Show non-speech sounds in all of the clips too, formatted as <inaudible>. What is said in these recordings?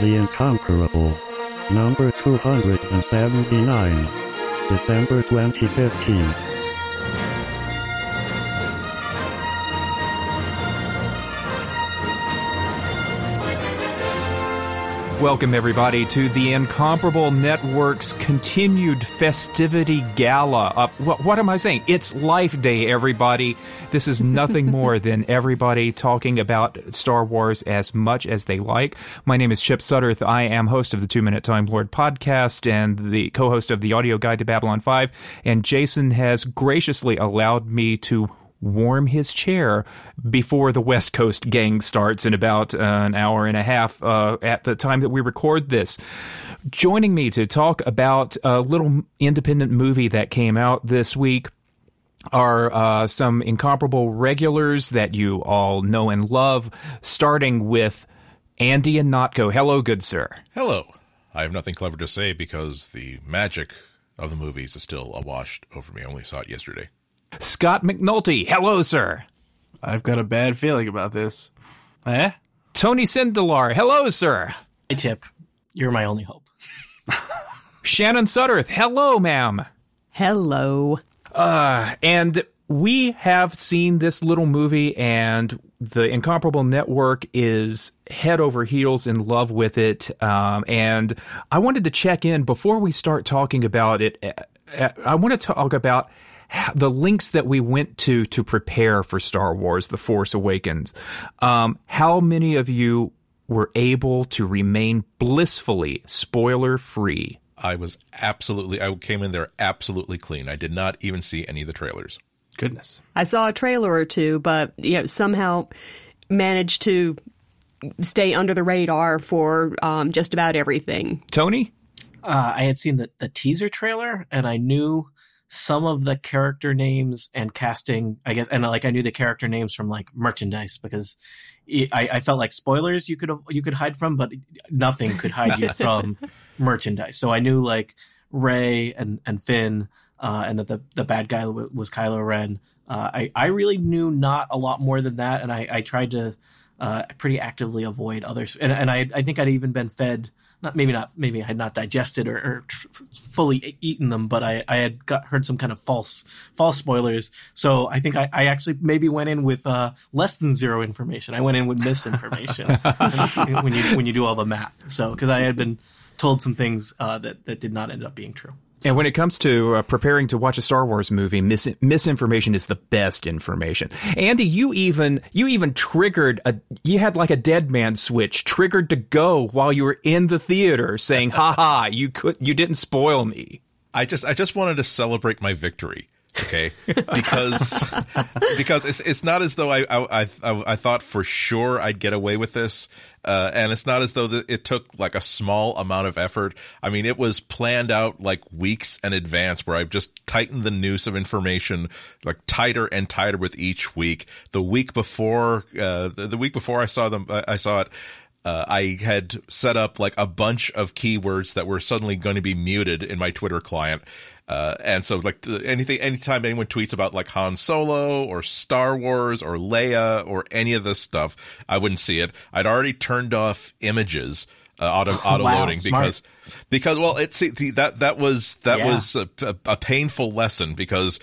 The Incomparable. Number 279. December 2015. Welcome, everybody, to the Incomparable Network's continued festivity gala. Uh, what, what am I saying? It's Life Day, everybody. This is nothing <laughs> more than everybody talking about Star Wars as much as they like. My name is Chip Sudderth. I am host of the Two Minute Time Lord podcast and the co host of the audio guide to Babylon 5. And Jason has graciously allowed me to warm his chair before the West Coast gang starts in about uh, an hour and a half uh, at the time that we record this. Joining me to talk about a little independent movie that came out this week are uh, some incomparable regulars that you all know and love, starting with Andy Ihnatko. Hello, good sir. Hello. I have nothing clever to say because the magic of the movies is still awashed over me. I only saw it yesterday. Scott McNulty. Hello, sir. I've got a bad feeling about this. Eh? Tony Sindelar. Hello, sir. Hey, Chip. You're my only hope. <laughs> Shannon Sudderth. Hello, ma'am. Hello. Uh, and we have seen this little movie, and the Incomparable Network is head over heels in love with it. Um, and I wanted to check in before we start talking about it. uh, uh, I want to talk about the links that we went to to prepare for Star Wars: The Force Awakens. Um, how many of you were able to remain blissfully spoiler free? I was absolutely, I came in there absolutely clean. I did not even see any of the trailers. Goodness. I saw a trailer or two, but you know, somehow managed to stay under the radar for um, just about everything. Tony, Uh, I had seen the, the teaser trailer and I knew some of the character names and casting, I guess, and like I knew the character names from like merchandise because I, I felt like spoilers you could you could hide from, but nothing could hide you <laughs> from merchandise. So I knew like Rey and and Finn, uh, and that the the bad guy was Kylo Ren. Uh, I I really knew not a lot more than that, and I I tried to uh, pretty actively avoid others, and and I I think I'd even been fed not maybe not maybe I had not digested or, or tr- fully eaten them, but I, I had got heard some kind of false false spoilers. So I think I, I actually maybe went in with uh, less than zero information. I went in with misinformation <laughs> when you when you do all the math. So because I had been told some things uh, that that did not end up being true. And when it comes to uh, preparing to watch a Star Wars movie, mis- misinformation is the best information. Andy, you even you even triggered a you had like a dead man switch triggered to go while you were in the theater, saying, "Ha ha, you could you didn't spoil me." I just, I just wanted to celebrate my victory. Okay, because <laughs> because it's it's not as though I I I, I thought for sure I'd get away with this, uh, and it's not as though that it took like a small amount of effort. I mean, it was planned out like weeks in advance, where I've just tightened the noose of information like tighter and tighter with each week. The week before, uh, the, the week before I saw them, I saw it. Uh, I had set up like a bunch of keywords that were suddenly going to be muted in my Twitter client. Uh, and so like anything, anytime anyone tweets about like Han Solo or Star Wars or Leia or any of this stuff, I wouldn't see it. I'd already turned off images. Uh, auto <laughs> auto loading smart. because because well it's see, that that was that Yeah. was a, a, a painful lesson because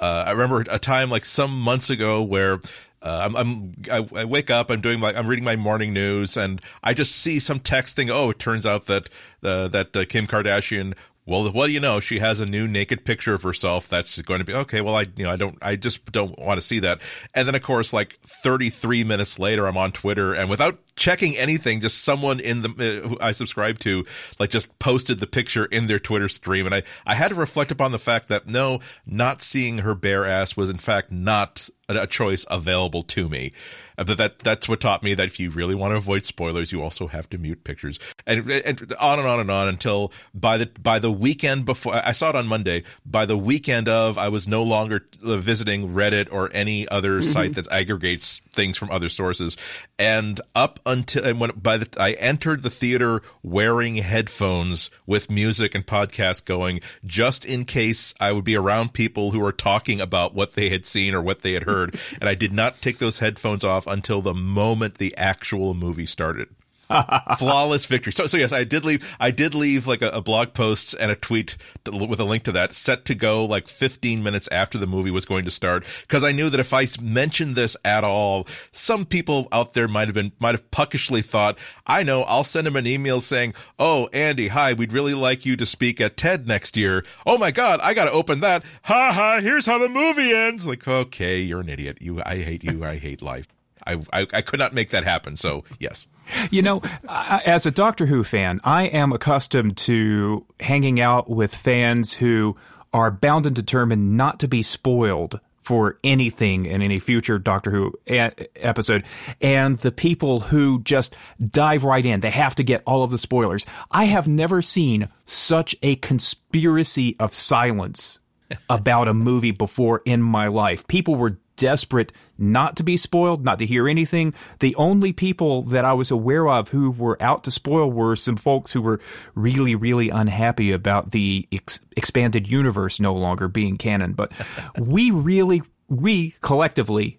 uh, I remember a time like some months ago where uh, I'm, I'm I, I wake up, I'm doing like I'm reading my morning news, and I just see some text thing. Oh, it turns out that uh, that uh, Kim Kardashian. Well, what do you know? She has a new naked picture of herself. That's going to be okay. Well, I, you know, I don't, I just don't want to see that. And then, of course, like 33 minutes later, I'm on Twitter, and without checking anything, just someone in the uh, who I subscribe to, like, just posted the picture in their Twitter stream, and I, I had to reflect upon the fact that no, not seeing her bare ass was in fact not a, a choice available to me. Uh, But that that's what taught me that if you really want to avoid spoilers, you also have to mute pictures, and, and on and on and on until by the by the weekend before I saw it on Monday. By the weekend of, I was no longer uh, visiting Reddit or any other site that aggregates things from other sources, and up until and when by the I entered the theater wearing headphones with music and podcast going, just in case I would be around people who were talking about what they had seen or what they had heard, <laughs> and I did not take those headphones off until the moment the actual movie started. <laughs> flawless victory. So, so yes, I did leave. I did leave like a, a blog post and a tweet to, with a link to that set to go like 15 minutes after the movie was going to start because I knew that if I mentioned this at all, some people out there might have been might have puckishly thought, I know, I'll send him an email saying, "Oh, Andy, hi, we'd really like you to speak at TED next year." Oh my God, I got to open that. Ha ha! Here's how the movie ends. Like, okay, you're an idiot. You, I hate you. I hate life. I, I, I could not make that happen. So yes. You know, as a Doctor Who fan, I am accustomed to hanging out with fans who are bound and determined not to be spoiled for anything in any future Doctor Who a- episode, and the people who just dive right in. They have to get all of the spoilers. I have never seen such a conspiracy of silence <laughs> about a movie before in my life. People were desperate not to be spoiled, not to hear anything. The only people that I was aware of who were out to spoil were some folks who were really, really unhappy about the ex- expanded universe no longer being canon. But <laughs> we really, we collectively,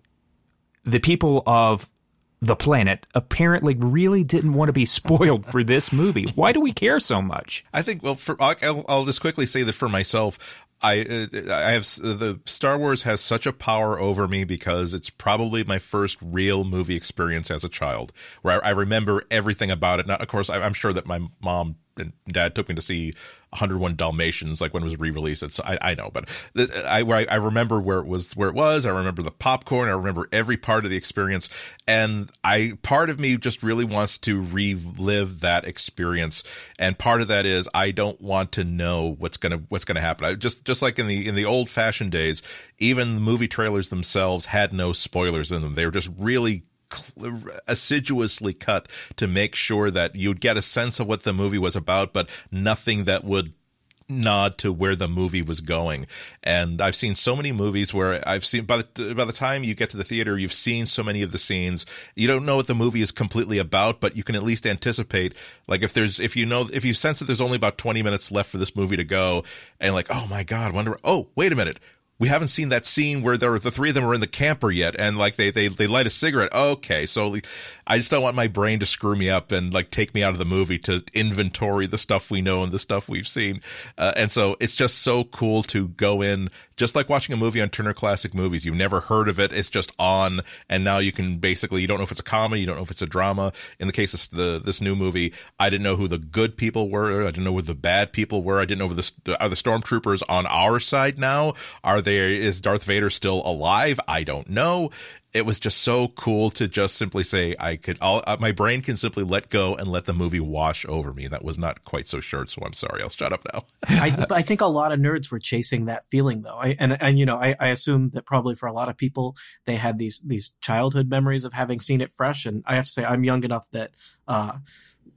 the people of the planet apparently really didn't want to be spoiled for this movie. Why do we care so much? I think, well, for, I'll, I'll just quickly say that for myself, I uh, I have the Star Wars has such a power over me because it's probably my first real movie experience as a child, where I, I remember everything about it. Now, of course, I, I'm sure that my mom and dad took me to see 101 Dalmatians, like when it was re-released. So I, I know, but this, I, I, remember where it was, where it was. I remember the popcorn. I remember every part of the experience, and I part of me just really wants to relive that experience. And part of that is I don't want to know what's gonna what's gonna happen. I just just like in the in the old fashioned days, even the movie trailers themselves had no spoilers in them. They were just really assiduously cut to make sure that you'd get a sense of what the movie was about, but nothing that would nod to where the movie was going. And I've seen so many movies where I've seen by the by the time you get to the theater, you've seen so many of the scenes. You don't know what the movie is completely about, but you can at least anticipate. Like if there's if you know if you sense that there's only about 20 minutes left for this movie to go, and like oh my god, wonder oh wait a minute we haven't seen that scene where there the three of them are in the camper yet and like they they they light a cigarette. Okay so i just don't want my brain to screw me up and like take me out of the movie to inventory the stuff we know and the stuff we've seen. Uh, and so it's just so cool to go in just like watching a movie on turner classic movies. You've never heard of it. It's just on and now you can basically you don't know if it's a comedy you don't know if it's a drama. In the case of the this new movie i didn't know who the good people were. I didn't know who the bad people were. I didn't know who the are the stormtroopers on our side now? Are they is Darth Vader still alive? I don't know. It was just so cool to just simply say I could. I'll, uh, my brain can simply let go and let the movie wash over me. That was not quite so short, so I'm sorry. I'll shut up now. <laughs> I, I think a lot of nerds were chasing that feeling, though. I, and and you know, I, I assume that probably for a lot of people, they had these these childhood memories of having seen it fresh. And I have to say, I'm young enough that. Uh,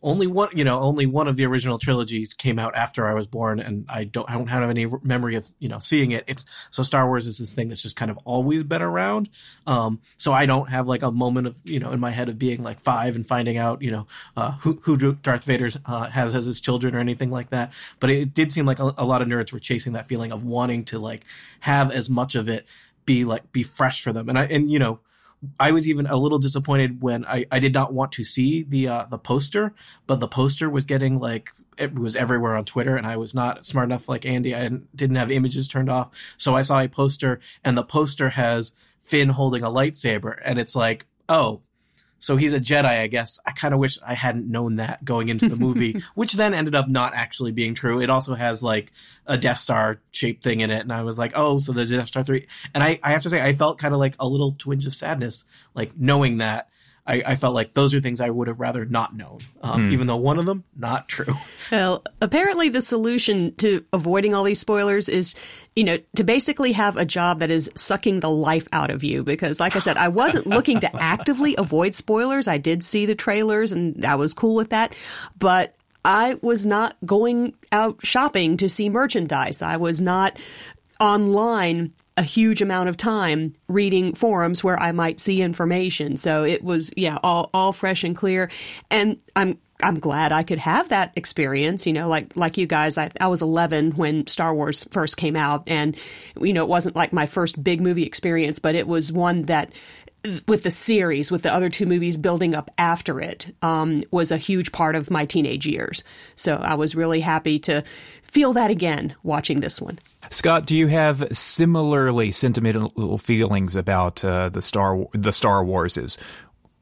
only one you know only one of the original trilogies came out after I was born and I don't I don't have any memory of you know seeing it. It's so Star Wars is this thing that's just kind of always been around. Um so I don't have like a moment of you know in my head of being like 5 and finding out you know uh, who who Darth Vader uh, has as his children or anything like that. But it did seem like a, a lot of nerds were chasing that feeling of wanting to like have as much of it be like be fresh for them. And I and you know I was even a little disappointed when I, I did not want to see the uh, the poster, but the poster was getting like it was everywhere on Twitter, and I was not smart enough like Andy. I didn't have images turned off, so I saw a poster, and the poster has Finn holding a lightsaber, and it's like, oh, so he's a Jedi, I guess. I kind of wish I hadn't known that going into the movie, <laughs> which then ended up not actually being true. It also has like a Death Star shaped thing in it. And I was like, oh, so there's Death Star 3. And I, I have to say, I felt kind of like a little twinge of sadness, like knowing that I, I, felt like those are things I would have rather not known, um, hmm. even though one of them not true. <laughs> Well, apparently the solution to avoiding all these spoilers is, you know, to basically have a job that is sucking the life out of you. Because, like I said, I wasn't looking to <laughs> actively avoid spoilers. I did see the trailers, and I was cool with that, but. I was not going out shopping to see merchandise. I was not online a huge amount of time reading forums where I might see information. So it was, yeah, all, all fresh and clear. And I'm, I'm glad I could have that experience. You know, like, like you guys, I, I was 11 when Star Wars first came out. And, you know, it wasn't like my first big movie experience, but it was one that with the series, with the other two movies building up after it, um, was a huge part of my teenage years. So I was really happy to feel that again watching this one. Scott, do you have similarly sentimental feelings about uh, the Star the Star Warses,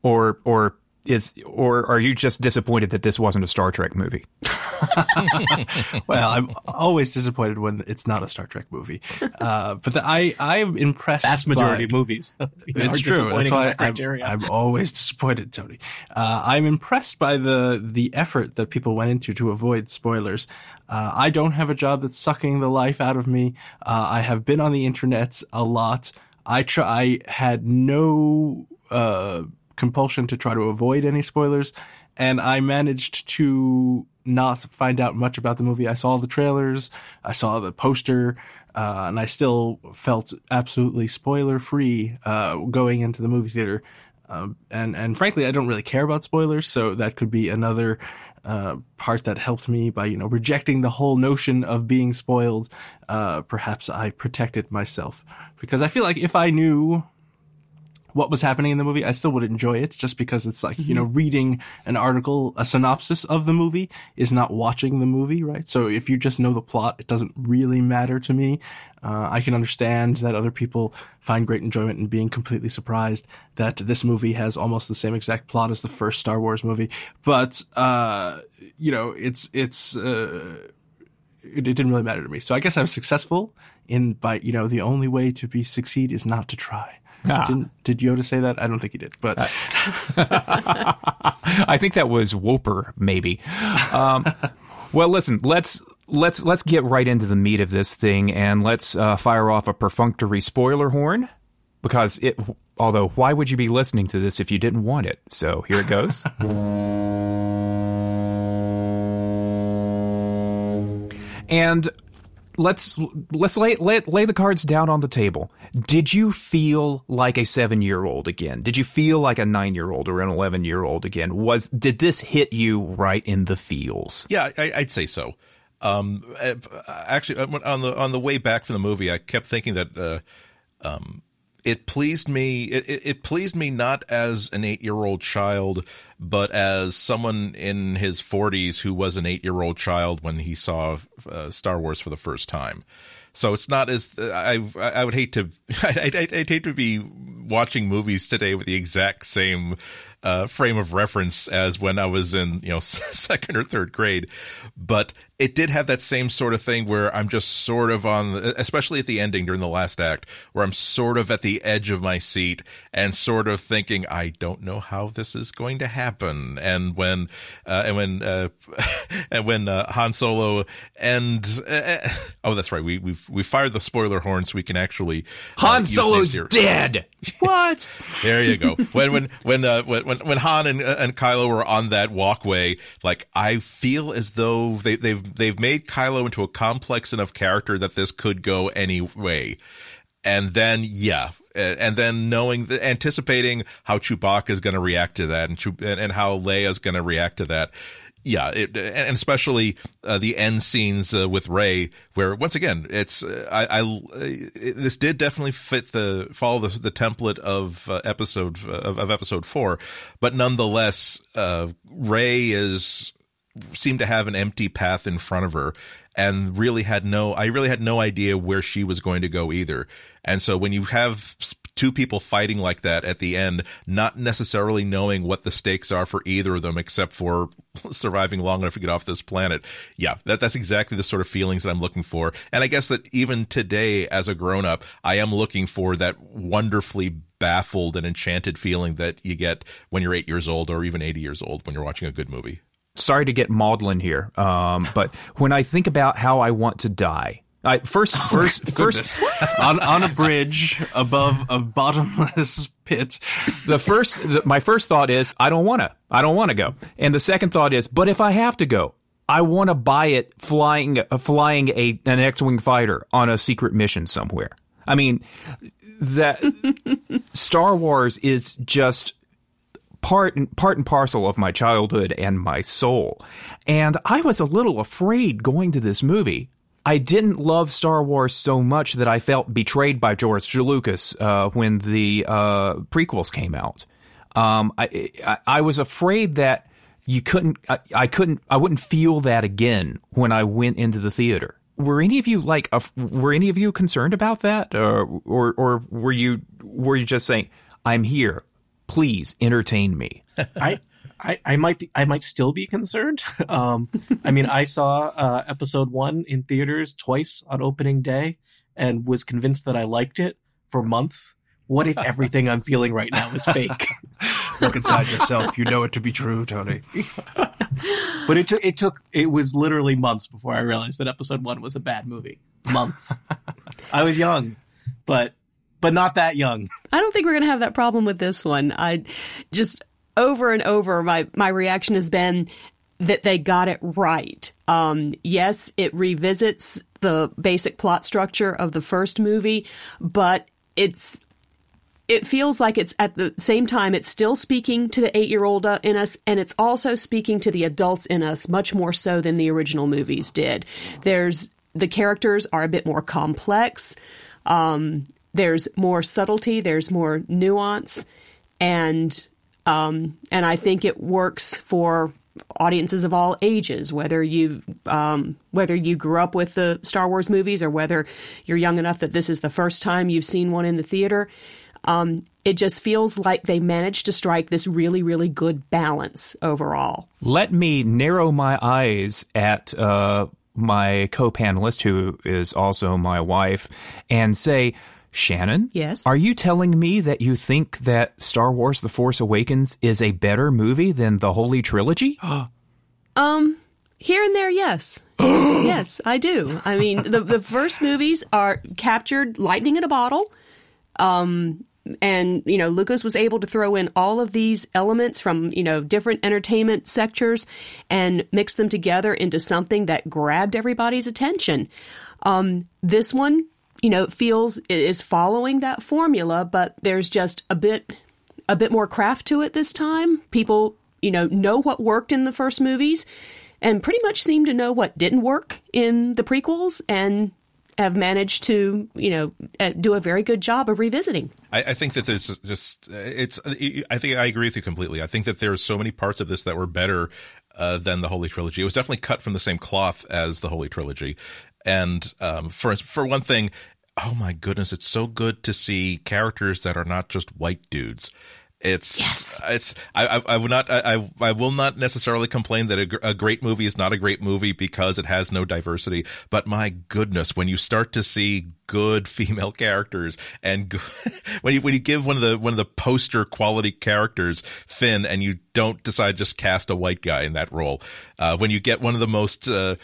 or or is or are you just disappointed that this wasn't a Star Trek movie? <laughs> well, I'm always disappointed when it's not a Star Trek movie. Uh, but the, I I am impressed. Vast majority by, of movies. <laughs> it's true. That's why I'm, I'm, always disappointed, Tony. Uh, I'm impressed by the the effort that people went into to avoid spoilers. Uh, I don't have a job that's sucking the life out of me. Uh, I have been on the internet a lot. I try. I had no uh, compulsion to try to avoid any spoilers, and I managed to not find out much about the movie. I saw the trailers, I saw the poster, uh, and I still felt absolutely spoiler free uh, going into the movie theater. Um, and and frankly, I don't really care about spoilers, so that could be another uh, part that helped me by you know rejecting the whole notion of being spoiled. Uh, perhaps I protected myself because I feel like if I knew what was happening in the movie, I still would enjoy it just because it's like, mm-hmm. you know, mm-hmm. reading an article, a synopsis of the movie is not watching the movie, right? So if you just know the plot, it doesn't really matter to me. Uh, I can understand that other people find great enjoyment in being completely surprised that this movie has almost the same exact plot as the first Star Wars movie. But, uh, you know, it's, it's, uh, it, it didn't really matter to me. So I guess I was successful in by, you know, the only way to be succeed is not to try. Ah. Did Yoda say that? I don't think he did, but <laughs> I think that was Whooper, maybe. Um, well, listen, let's let's let's get right into the meat of this thing, and let's uh, fire off a perfunctory spoiler horn because it. Although, why would you be listening to this if you didn't want it? So here it goes. <laughs> and let's let's lay, lay lay the cards down on the table. Did you feel like a seven year old again? Did you feel like a nine year old or an eleven year old again? Was did this hit you right in the feels? Yeah, I, would say so. Um, actually, on the on the way back from the movie, I kept thinking that uh, um, it pleased me. It, it, it, pleased me not as an eight year old child, but as someone in his forties who was an eight year old child when he saw uh, Star Wars for the first time. So it's not as I I would hate to <laughs> I I'd, I'd hate to be watching movies today with the exact same uh, frame of reference as when I was in, you know, <laughs> second or third grade. But it did have that same sort of thing where I'm just sort of on, the, especially at the ending during the last act, where I'm sort of at the edge of my seat and sort of thinking, I don't know how this is going to happen. And when, uh, and when, uh, <laughs> and when, uh, Han Solo and, uh, oh, that's right. We, we've, we fired the spoiler horn so we can actually, uh, Han Solo's dead. <laughs> what? there you go. When, when, when, uh, when, when when Han and and Kylo were on that walkway, like I feel as though they, they've they've made Kylo into a complex enough character that this could go any way. And then, yeah, and then knowing, the, anticipating how Chewbacca is going to react to that, and and how Leia is going to react to that, yeah, it, and especially uh, the end scenes uh, with Rey, where once again, it's uh, I, I it, this did definitely fit the follow the, the template of uh, episode of, of, episode four, but nonetheless, uh, Rey is seemed to have an empty path in front of her, and really had no I really had no idea where she was going to go either. And so when you have two people fighting like that at the end, not necessarily knowing what the stakes are for either of them, except for <laughs> surviving long enough to get off this planet. Yeah, that, that's exactly the sort of feelings that I'm looking for. And I guess that even today, as a grown up, I am looking for that wonderfully baffled and enchanted feeling that you get when you're eight years old or even 80 years old when you're watching a good movie. Sorry to get maudlin here, um, but when I think about how I want to die, I, first, <laughs> oh, first, first, <laughs> on, on a bridge above a bottomless <laughs> pit. The first, the, my first thought is, I don't want to. I don't want to go. And the second thought is, but if I have to go, I want to buy it flying, uh, flying a an X-wing fighter on a secret mission somewhere. I mean, that Star Wars is just part and part and parcel of my childhood and my soul. And I was a little afraid going to this movie I didn't love Star Wars so much that I felt betrayed by George Lucas uh, when the uh, prequels came out. Um, I, I, I was afraid that you couldn't I, I, couldn't I wouldn't feel that again when I went into the theater. Were any of you like uh, were any of you concerned about that, or, or or were you were you just saying I'm here, please entertain me? <laughs> I I, I might be I might still be concerned. <laughs> Um, I mean, I saw uh, episode one in theaters twice on opening day and was convinced that I liked it for months. What if everything I'm feeling right now is fake? <laughs> <laughs> Look inside yourself. You know it to be true, Tony. but it took it took it was literally months before I realized that episode one was a bad movie. Months. I was young, but but not that young. I don't think we're gonna have that problem with this one. I just over and over, my, my reaction has been that they got it right. Um, yes, it revisits the basic plot structure of the first movie, but it's it feels like it's at the same time it's still speaking to the eight year old uh, in us and it's also speaking to the adults in us much more so than the original movies did there's the characters are a bit more complex um, there's more subtlety there's more nuance and um, and I think it works for audiences of all ages, whether you um, whether you grew up with the Star Wars movies or whether you're young enough that this is the first time you've seen one in the theater. Um, it just feels like they managed to strike this really, really good balance overall. Let me narrow my eyes at uh, my co panelist, who is also my wife, and say, Shannon? Yes. Are you telling me that you think that Star Wars The Force Awakens is a better movie than the Holy Trilogy? <gasps> um, here and there, yes. <gasps> yes, I do. I mean, the the first movies are captured lightning in a bottle. Um, and you know lucas was able to throw in all of these elements from you know different entertainment sectors and mix them together into something that grabbed everybody's attention um, this one you know, it feels is following that formula, but there's just a bit a bit more craft to it this time. People, you know, know what worked in the first movies and pretty much seem to know what didn't work in the prequels and have managed to, you know, uh, do a very good job of revisiting. I, I think that there's just it's. I think I agree with you completely. I think that there are so many parts of this that were better uh, than the Holy Trilogy. It was definitely cut from the same cloth as the Holy Trilogy, and um, for for one thing, oh my goodness, it's so good to see characters that are not just white dudes. It's yes. it's I, I, I would not I I will not necessarily complain that a, a, great movie is not a great movie because it has no diversity. But my goodness, when you start to see good <laughs> female characters and <laughs> when you when you give one of the one of the poster quality characters Finn and you don't decide just cast a white guy in that role, uh, when you get one of the most uh,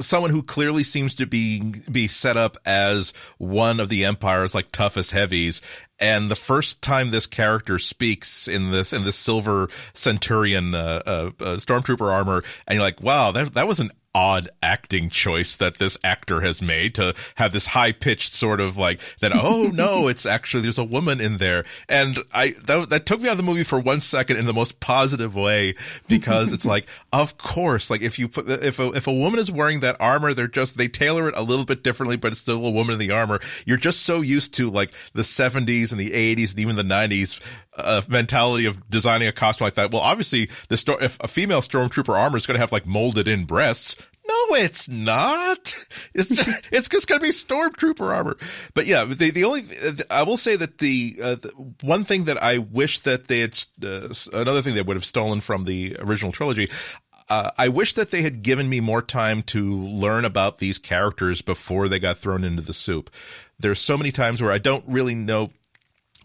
someone who clearly seems to be be set up as one of the empire's like toughest heavies. And the first time this character speaks in this in this silver centurion uh, uh, uh, stormtrooper armor and you're like wow that that was an odd acting choice that this actor has made to have this high pitched sort of like that. Oh <laughs> no, it's actually there's a woman in there, and I that that took me out of the movie for one second in the most positive way because it's like, <laughs> of course, like if you put if a, if a woman is wearing that armor, they're just they tailor it a little bit differently, but it's still a woman in the armor. You're just so used to like the 70s and the 80s and even the 90s uh, mentality of designing a costume like that. Well, obviously, the sto- if a female stormtrooper armor is going to have like molded in breasts, no, it's not. It's just, <laughs> it's just going to be stormtrooper armor. But yeah, the the only I will say that the, uh, the one thing that I wish that they had uh, another thing they would have stolen from the original trilogy. Uh, I wish that they had given me more time to learn about these characters before they got thrown into the soup. There's so many times where I don't really know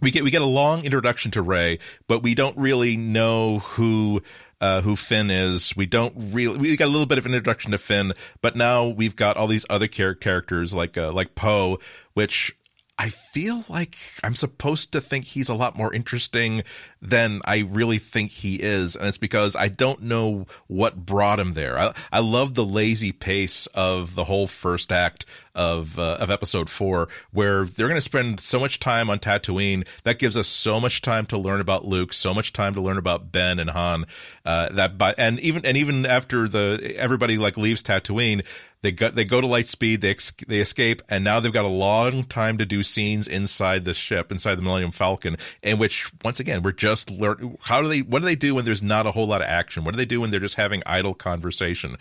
we get we get a long introduction to Rey, but we don't really know who uh, who Finn is. We don't really we got a little bit of an introduction to Finn, but now we've got all these other char- characters like uh, like Poe, which I feel like I'm supposed to think he's a lot more interesting than I really think he is. And it's because I don't know what brought him there. I, I love the lazy pace of the whole first act of uh, of episode four, where they're going to spend so much time on Tatooine. That gives us so much time to learn about Luke, so much time to learn about Ben and Han. Uh, that by and even and even after the everybody like leaves Tatooine, they go they go to light speed. They ex- they escape, and now they've got a long time to do scenes inside the ship, inside the Millennium Falcon, in which once again we're just learn how do they what do they do when there's not a whole lot of action? What do they do when they're just having idle conversation?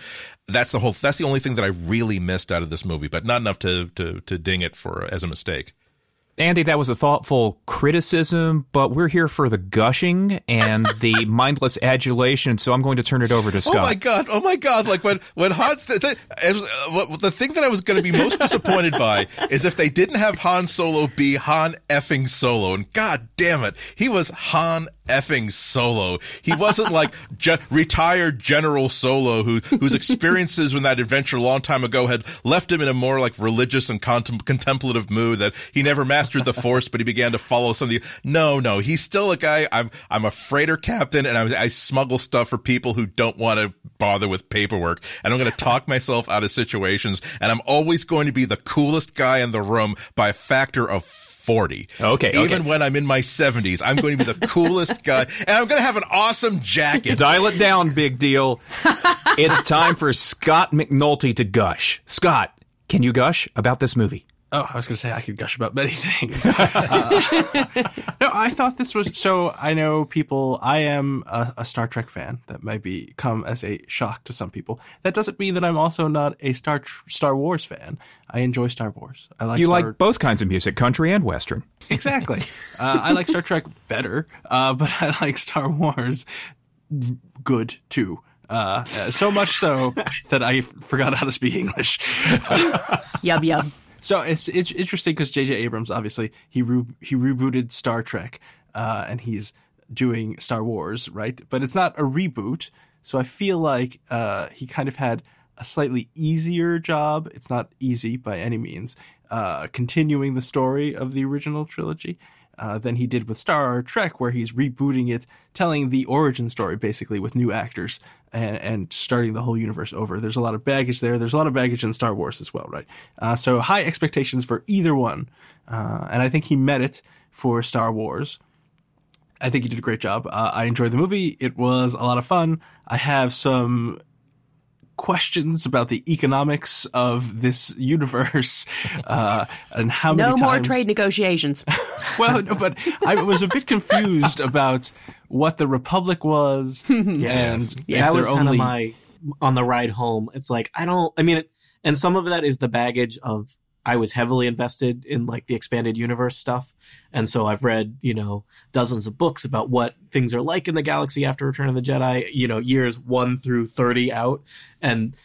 That's the whole. That's the only thing that I really missed out of this movie, but not enough to to to ding it for as a mistake. Andy, that was a thoughtful criticism, but we're here for the gushing and <laughs> the mindless adulation, so I'm going to turn it over to Scott. Oh my god! Oh my god! Like when when Han's the, the, uh, the thing that I was going to be most <laughs> disappointed by is if they didn't have Han Solo be Han effing Solo, and god damn it, he was Han effing Solo. He wasn't like ge- retired General Solo who whose experiences in that adventure a long time ago had left him in a more like religious and contem- contemplative mood that he never mastered the Force, but he began to follow some of the. No, no, he's still a guy. I'm I'm a freighter captain, and I, I smuggle stuff for people who don't want to bother with paperwork, and I'm going to talk myself out of situations, and I'm always going to be the coolest guy in the room by a factor of 40. Okay. Even okay. when I'm in my 70s, I'm going to be the coolest <laughs> guy and I'm going to have an awesome jacket. Dial it down, big deal. it's time for Scott McNulty to gush. Scott, can you gush about this movie? Oh, I was going to say I could gush about many <laughs> things. uh, <laughs> no, I thought this was so. I know people. I am a, a, Star Trek fan. That might be come as a shock to some people. That doesn't mean that I'm also not a Star Star Wars fan. I enjoy Star Wars. I like you Star... like both kinds of music, country and western. <laughs> Exactly. uh, I like Star Trek better, uh, but I like Star Wars good too. Uh, so much so that I forgot how to speak English. yub yub. So it's it's interesting because J.J. Abrams obviously he re- he rebooted Star Trek, uh, and he's doing Star Wars, right? But it's not a reboot, so I feel like uh, he kind of had a slightly easier job. It's not easy by any means, uh, continuing the story of the original trilogy. Uh, than he did with Star Trek, where he's rebooting it, telling the origin story basically with new actors and, and starting the whole universe over. There's a lot of baggage there. There's a lot of baggage in Star Wars as well, right? Uh, so high expectations for either one, uh, and I think he met it for Star Wars. I think he did a great job. Uh, I enjoyed the movie. It was a lot of fun. I have some questions about the economics of this universe <laughs> uh, and how no many more times... trade negotiations. <laughs> well, no, but I was a bit confused about what the Republic was, <laughs> and yeah, that was kind of my on the ride home. It's like I don't. I mean, it, and some of that is the baggage of I was heavily invested in like the expanded universe stuff. And so I've read, you know, dozens of books about what things are like in the galaxy after Return of the Jedi, you know, years one through 30 out. And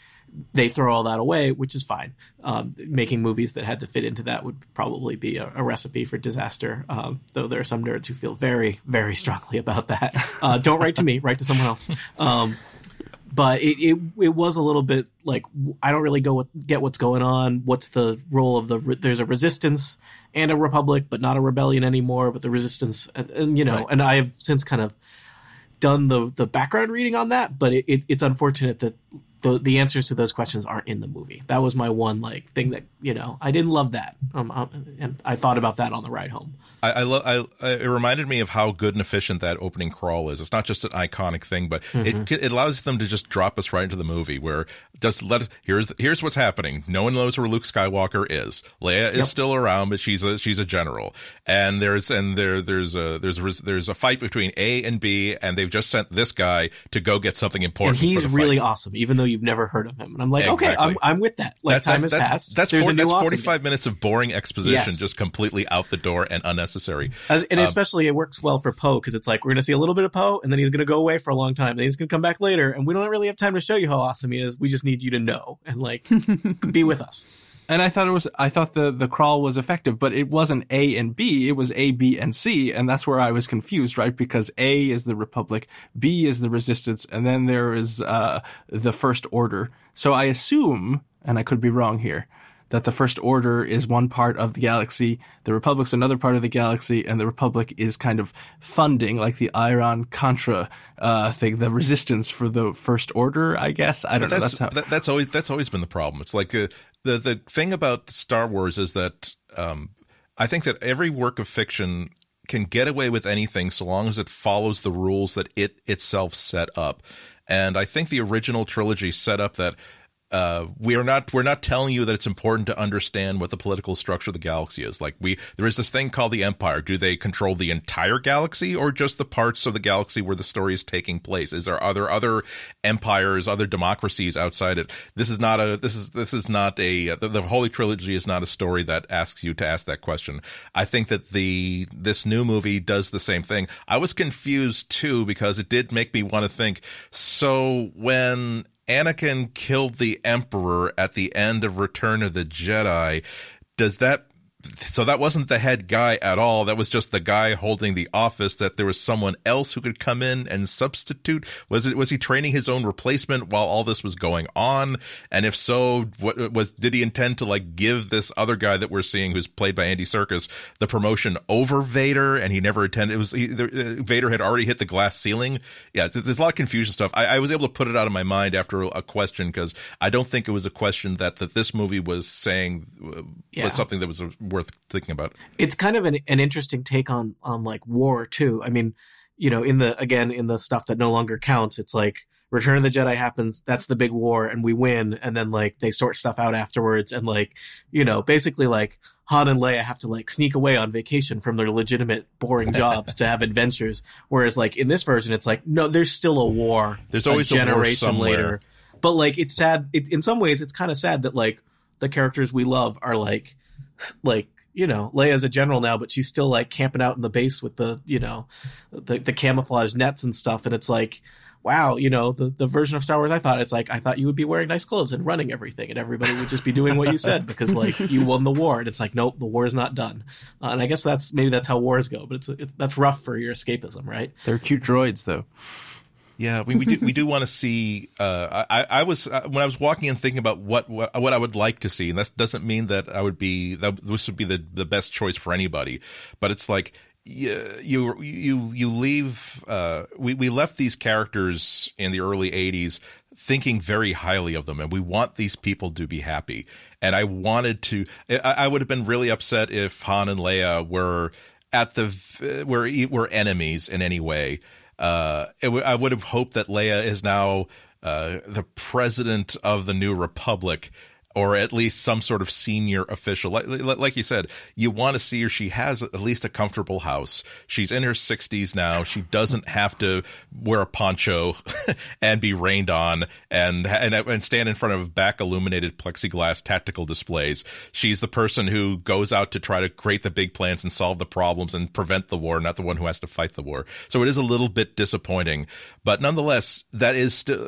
they throw all that away, which is fine. Um, making movies that had to fit into that would probably be a, a recipe for disaster. Um, though there are some nerds who feel very, very strongly about that. Uh, don't write to me, write to someone else. Um, but it, it it was a little bit like I don't really go with, get what's going on. What's the role of the there's a resistance and a republic, but not a rebellion anymore. But the resistance, and, and you know, right. and I have since kind of done the the background reading on that. But it, it, it's unfortunate that the the answers to those questions aren't in the movie. That was my one like thing that you know I didn't love that, um, um and I thought about that on the ride home. I, I, lo- I, it reminded me of how good and efficient that opening crawl is. It's not just an iconic thing, but mm-hmm. it, it allows them to just drop us right into the movie where just let us, here's, here's what's happening. No one knows where Luke Skywalker is. Leia is yep. still around, but she's a, she's a general. And there's, and there, there's a, there's, a, there's a fight between A and B, and they've just sent this guy to go get something important. And he's really awesome, even though you've never heard of him. And I'm like, exactly. okay, I'm, I'm with that. Like, time has that's, passed. That's, four, that's 45 minutes of boring exposition yes. just completely out the door and unnecessary. As, and um, especially it works well for Poe because it's like we're going to see a little bit of Poe and then he's going to go away for a long time. Then he's going to come back later, and we don't really have time to show you how awesome he is. We just need you to know and like <laughs> be with us. And I thought it was, I thought the, the crawl was effective, but it wasn't A and B. It was A, B, and C. And that's where I was confused, right? Because A is the Republic, B is the Resistance, and then there is, uh, the First Order. So I assume, and I could be wrong here, that the First Order is one part of the galaxy, the Republic's another part of the galaxy, and the Republic is kind of funding, like the Iran Contra uh, thing, the resistance for the First Order. I guess I don't that's, know. That's how that, that's always that's always been the problem. It's like uh, the the thing about Star Wars is that um, I think that every work of fiction can get away with anything so long as it follows the rules that it itself set up. And I think the original trilogy set up that uh, we are not we're not telling you that it's important to understand what the political structure of the galaxy is. Like we there is this thing called the Empire. Do they control the entire galaxy or just the parts of the galaxy where the story is taking place? Is there other other empires, other democracies outside it? This is not a this is this is not a the, the Holy Trilogy is not a story that asks you to ask that question. I think that the this new movie does the same thing. I was confused too because it did make me want to think. So when Anakin killed the Emperor at the end of Return of the Jedi. Does that so that wasn't the head guy at all. That was just the guy holding the office. That there was someone else who could come in and substitute. Was it? Was he training his own replacement while all this was going on? And if so, what was? Did he intend to like give this other guy that we're seeing, who's played by Andy Serkis, the promotion over Vader? And he never attended. It was he, the, uh, Vader had already hit the glass ceiling. Yeah, there's a lot of confusion stuff. I, I was able to put it out of my mind after a question because I don't think it was a question that that this movie was saying uh, yeah. was something that was worth thinking about. It's kind of an, an interesting take on on like war too. I mean, you know, in the again in the stuff that no longer counts, it's like Return of the Jedi happens, that's the big war, and we win, and then like they sort stuff out afterwards, and like, you know, basically like Han and Leia have to like sneak away on vacation from their legitimate boring <laughs> jobs to have adventures. Whereas like in this version, it's like, no, there's still a war. There's always a generation later. But like it's sad. It, in some ways, it's kind of sad that like the characters we love are like like you know, Leia's a general now, but she's still like camping out in the base with the, you know, the, the camouflage nets and stuff. And it's like, wow, you know, the, the version of Star Wars I thought, it's like, I thought you would be wearing nice clothes and running everything and everybody would just be doing what you said <laughs> because like you won the war. And it's like, nope, the war is not done. Uh, and I guess that's, maybe that's how wars go, but it's, it, that's rough for your escapism, right? They're cute droids though. Yeah, we, we do we <laughs> do want to see. Uh, I I was uh, when I was walking and thinking about what, what what I would like to see, and that doesn't mean that I would be that this would be the the best choice for anybody, but it's like you you you you leave. Uh, we we left these characters in the early '80s thinking very highly of them, and we want these people to be happy. And I wanted to. I, I would have been really upset if Han and Leia were at the were were enemies in any way uh, w- I would have hoped that Leia is now uh, the president of the New Republic or at least some sort of senior official. Like, like you said, you want to see her. She has at least a comfortable house. She's in her 60s now. She doesn't have to wear a poncho <laughs> and be rained on and, and, and stand in front of back illuminated plexiglass tactical displays. She's the person who goes out to try to create the big plans and solve the problems and prevent the war, not the one who has to fight the war. So it is a little bit disappointing, but nonetheless, that is still,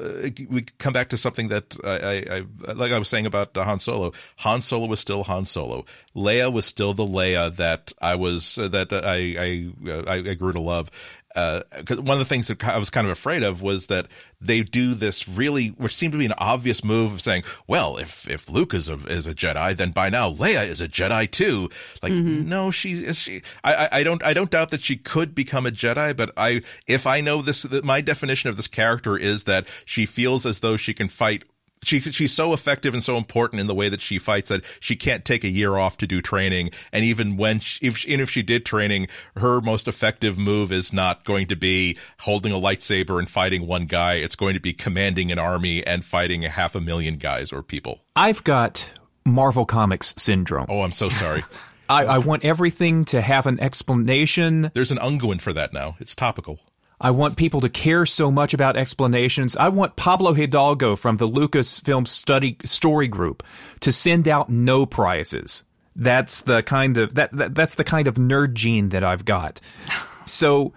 we come back to something that I, I, like I was saying about Han Solo. Han Solo was still Han Solo. Leia was still the Leia that I was uh, that I I, I grew to love. Uh, one of the things that I was kind of afraid of was that they do this really, which seemed to be an obvious move of saying, well, if, if Luke is a, is a Jedi, then by now Leia is a Jedi too. Like, mm-hmm. no, she is she, I, I don't, I don't doubt that she could become a Jedi, but I, if I know this, my definition of this character is that she feels as though she can fight she she's so effective and so important in the way that she fights that she can't take a year off to do training. And even when she, if even if she did training, her most effective move is not going to be holding a lightsaber and fighting one guy. It's going to be commanding an army and fighting a half a million guys or people. I've got Marvel Comics syndrome. Oh, I'm so sorry. <laughs> I, I want everything to have an explanation. There's an Unguent for that now. It's topical. I want people to care so much about explanations. I want Pablo Hidalgo from the Lucasfilm Study Story Group to send out no prizes. That's the kind of that, that that's the kind of nerd gene that I've got. <laughs> So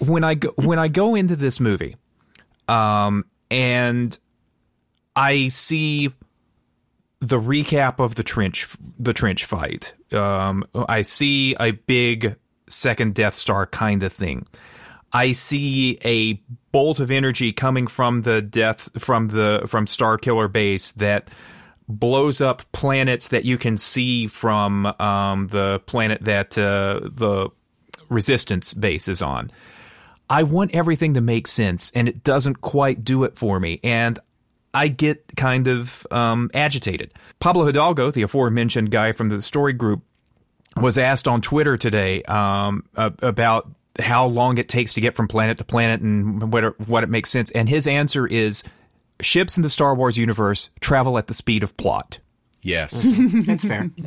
when I go when I go into this movie, um, and I see the recap of the trench the trench fight, um, I see a big second Death Star kind of thing I see a bolt of energy coming from the death from the from Starkiller base that blows up planets that you can see from um, the planet that uh, the resistance base is on. I want everything to make sense, and it doesn't quite do it for me. And I get kind of um, agitated. Pablo Hidalgo, the aforementioned guy from the story group, was asked on Twitter today um, about how long it takes to get from planet to planet and what it, what it makes sense. And his answer is ships in the Star Wars universe travel at the speed of plot. Yes, mm-hmm. that's fair. <laughs>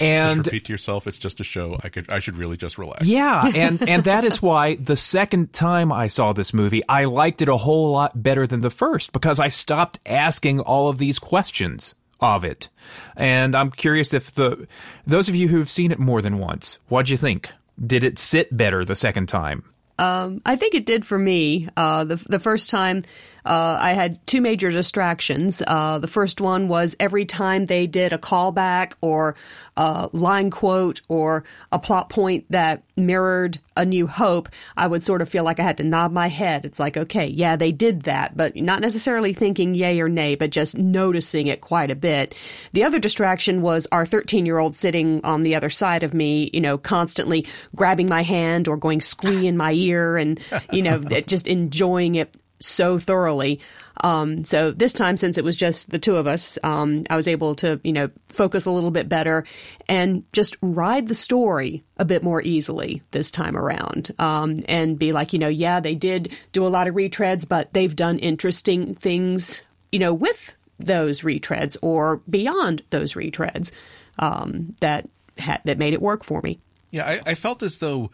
And just repeat to yourself, it's just a show. I could, I should really just relax. Yeah, <laughs> and and that is why the second time I saw this movie, I liked it a whole lot better than the first because I stopped asking all of these questions of it. And I'm curious if the those of you who've seen it more than once, what'd you think? Did it sit better the second time? Um, I think it did for me. Uh, the the first time, uh, I had two major distractions. Uh, the first one was every time they did a callback or a line quote or a plot point that mirrored A New Hope, I would sort of feel like I had to nod my head. It's like, okay, yeah, they did that, but not necessarily thinking yay or nay, but just noticing it quite a bit. The other distraction was our 13 year old sitting on the other side of me, you know, constantly grabbing my hand or going squee in my ear and, you know, <laughs> just enjoying it so thoroughly. Um, so this time, since it was just the two of us, um, I was able to, you know, focus a little bit better and just ride the story a bit more easily this time around. Um, and be like, you know, yeah, they did do a lot of retreads, but they've done interesting things, you know, with those retreads or beyond those retreads um, that had, that made it work for me. Yeah, I, I felt as though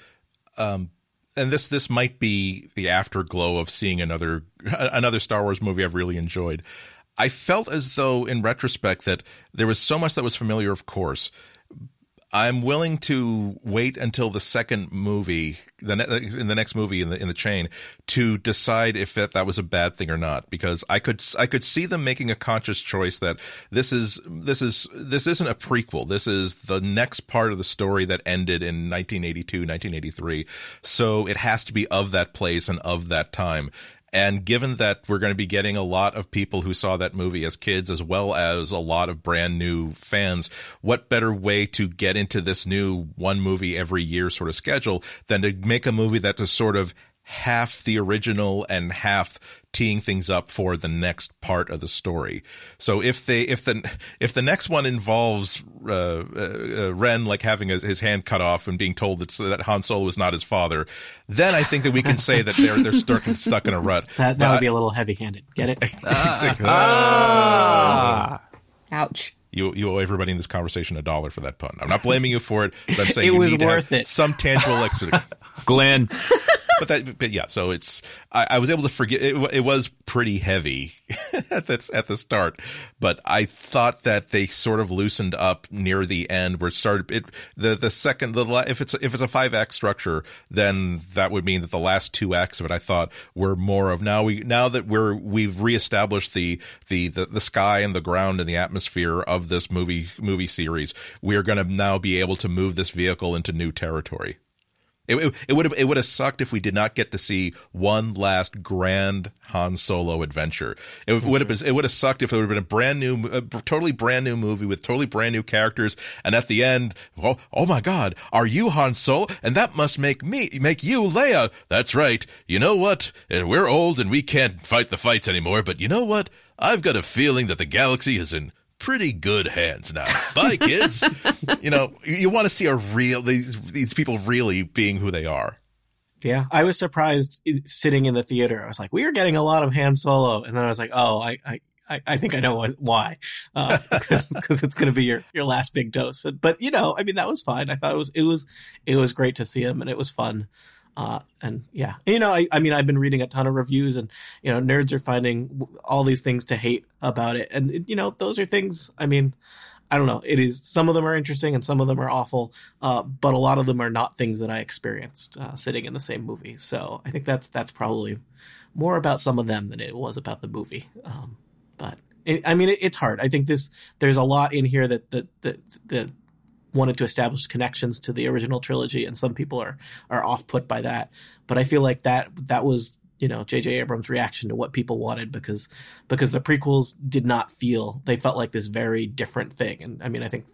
um, and this this might be the afterglow of seeing another <laughs> another Star Wars movie I've really enjoyed. I felt as though, in retrospect, that there was so much that was familiar, of course, I'm willing to wait until the second movie, the ne- uh, in the next movie in the in the chain, to decide if that, that was a bad thing or not. Because I could I could see them making a conscious choice that this is this is this isn't a prequel. This is the next part of the story that ended in 1982, 1983. So it has to be of that place and of that time. And given that we're going to be getting a lot of people who saw that movie as kids, as well as a lot of brand new fans, what better way to get into this new one movie every year sort of schedule than to make a movie that is sort of half the original and half teeing things up for the next part of the story. So if they if the if the next one involves uh, uh, uh Ren like having a, his hand cut off and being told that that Han Solo is not his father, then I think that we can say that they're they're stuck stuck in a rut. That, that would be a little heavy handed. Get it? <laughs> exactly. ah. Ouch. You, you owe everybody in this conversation a dollar for that pun. I'm not blaming you for it, but I'm <laughs> saying it you was need worth to have it. some tangible <laughs> explanation. Glenn, but that, but yeah, so it's I, I was able to forget. It, it was pretty heavy <laughs> at the at the start, but I thought that they sort of loosened up near the end, where it started. It the the second the if it's if it's a five act structure, then that would mean that the last two acts of it, I thought, were more of now we now that we're we've reestablished the the the, the sky and the ground and the atmosphere of this movie movie series. We are going to now be able to move this vehicle into new territory. It, it, would have it would have sucked if we did not get to see one last grand Han Solo adventure. It mm-hmm. would have been it would have sucked if it would have been a brand new, a totally brand new movie with totally brand new characters, and at the end, oh, oh my God, are you Han Solo? And that must make me make you Leia. That's right. You know what? Uh, we're old and we can't fight the fights anymore. But you know what? I've got a feeling that the galaxy is in pretty good hands now. Bye, <laughs> kids. you know, you want to see a real these these people really being who they are. Yeah, I was surprised sitting in the theater. I was like, we are getting a lot of Han Solo, and then I was like, oh, I I, I think I know why, because uh, <laughs> it's going to be your, your last big dose. But you know, I mean, that was fine. I thought it was it was it was great to see him, and it was fun. Uh, and yeah, you know, I, I mean, I've been reading a ton of reviews and, you know, nerds are finding all these things to hate about it. And, you know, those are things, I mean, I don't know. It is, some of them are interesting and some of them are awful. Uh, but a lot of them are not things that I experienced, uh, sitting in the same movie. So I think that's, that's probably more about some of them than it was about the movie. Um, but it, I mean, it, it's hard. I think this, there's a lot in here that, that, that, that wanted to establish connections to the original trilogy, and some people are are off put by that. But I feel like that that was you know J.J. Abrams' reaction to what people wanted because because the prequels did not feel they felt like this very different thing. And I mean, I think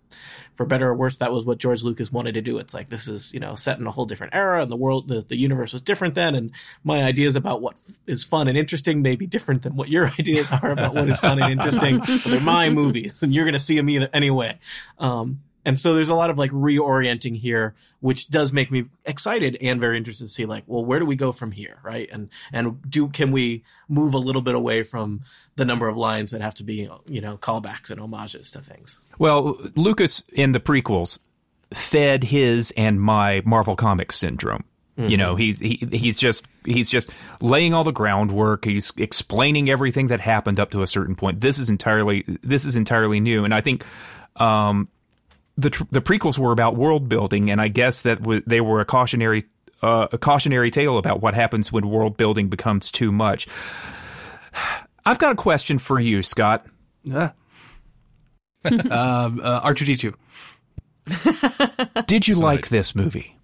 for better or worse, that was what George Lucas wanted to do. It's like this is you know set in a whole different era, and the world the the universe was different then, and my ideas about what f- is fun and interesting may be different than what your <laughs> ideas are about what is fun and interesting. <laughs> they're my movies, and you're going to see them either anyway. Um, and so there's a lot of like reorienting here, which does make me excited and very interested to see like, well, where do we go from here, right? And and do can we move a little bit away from the number of lines that have to be you know callbacks and homages to things? Well, Lucas in the prequels fed his and my Marvel Comics syndrome. You know, he's he, he's just he's just laying all the groundwork. He's explaining everything that happened up to a certain point. This is entirely this is entirely new, and I think um, the tr- the prequels were about world building, and I guess that w- they were a cautionary uh, a cautionary tale about what happens when world building becomes too much. I've got a question for you, Scott. Yeah. <laughs> um, uh, R2D2. <laughs> Did you like this movie?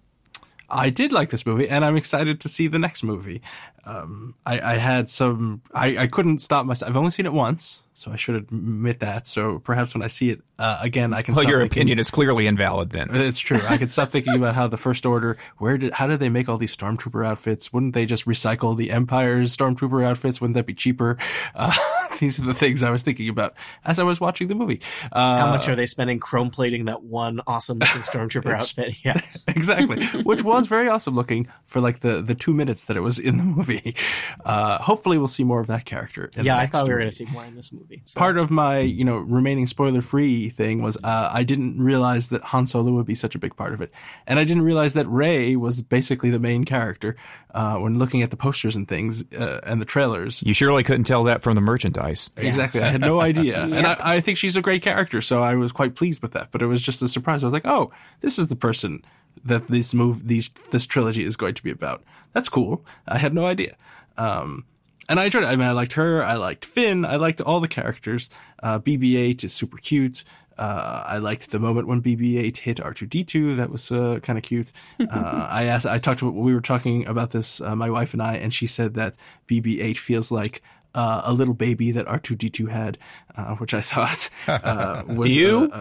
I did like this movie, and I'm excited to see the next movie. Um, I, I, had some. I, I couldn't stop myself. I've only seen it once, so I should admit that. So perhaps when I see it uh, again, I can. Well, your thinking, opinion is clearly invalid. Then it's true. I can stop thinking about how the First Order. Where did? How did they make all these stormtrooper outfits? Wouldn't they just recycle the Empire's stormtrooper outfits? Wouldn't that be cheaper? Uh, these are the things I was thinking about as I was watching the movie. Uh, how much are they spending chrome plating that one awesome looking stormtrooper outfit? <laughs> Yeah, <laughs> exactly. Which was very awesome looking for like the the two minutes that it was in the movie. Uh, hopefully, we'll see more of that character. yeah, I thought we were going to see more in this movie. So. Part of my, you know, remaining spoiler free thing was uh, I didn't realize that Han Solo would be such a big part of it, and I didn't realize that Rey was basically the main character uh, when looking at the posters and things uh, and the trailers. You surely couldn't tell that from the merchandise. Yeah. Exactly, I had no <laughs> idea, and I, I think she's a great character, so I was quite pleased with that. But it was just a surprise. I was like, oh, this is the person that this move, these this trilogy is going to be about. That's cool. I had no idea. Um, and I enjoyed it. I mean, I liked her. I liked Finn. I liked all the characters. Uh, BB-8 is super cute. Uh, I liked the moment when BB-8 hit R2D2. That was uh, kind of cute. <laughs> Uh, I asked. I talked. About, we were talking about this, uh, my wife and I, and she said that BB-8 feels like uh, a little baby that R2D2 had, uh, which I thought uh, <laughs> was you.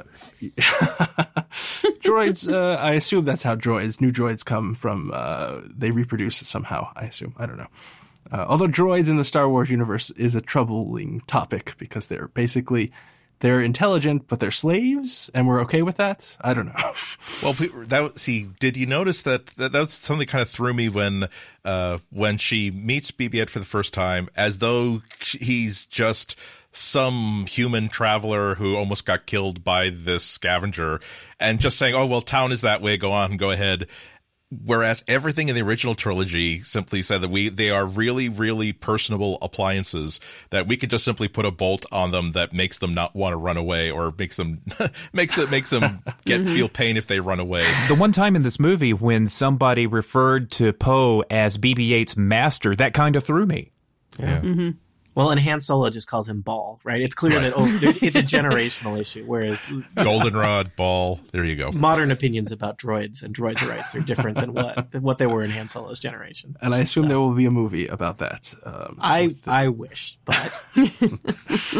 <laughs> droids. I assume that's how droids, new droids, come from. they reproduce somehow. I assume. I don't know. Uh, although droids in the Star Wars universe is a troubling topic because they're basically they're intelligent, but they're slaves, and we're okay with that. I don't know. <laughs> well, that see, did you notice that that, that was something kind of threw me when uh, when she meets BB-8 for the first time, as though he's just some human traveler who almost got killed by this scavenger, and just saying, "Oh well, town is that way. Go on, go ahead." Whereas everything in the original trilogy simply said that we they are really really personable appliances that we could just simply put a bolt on them that makes them not want to run away or makes them <laughs> makes them makes <laughs> them get mm-hmm. feel pain if they run away the one time in this movie when somebody referred to poe as bb8's master that kind of threw me yeah mm-hmm. Well, and Han Solo just calls him Ball, right? It's clear that oh, it's a <laughs> generational issue. Whereas Goldenrod, Ball, there you go. Modern opinions about droids and droids' rights are different than what what they were in Han Solo's generation. And I assume so. there will be a movie about that. Um, I the... I wish, but <laughs>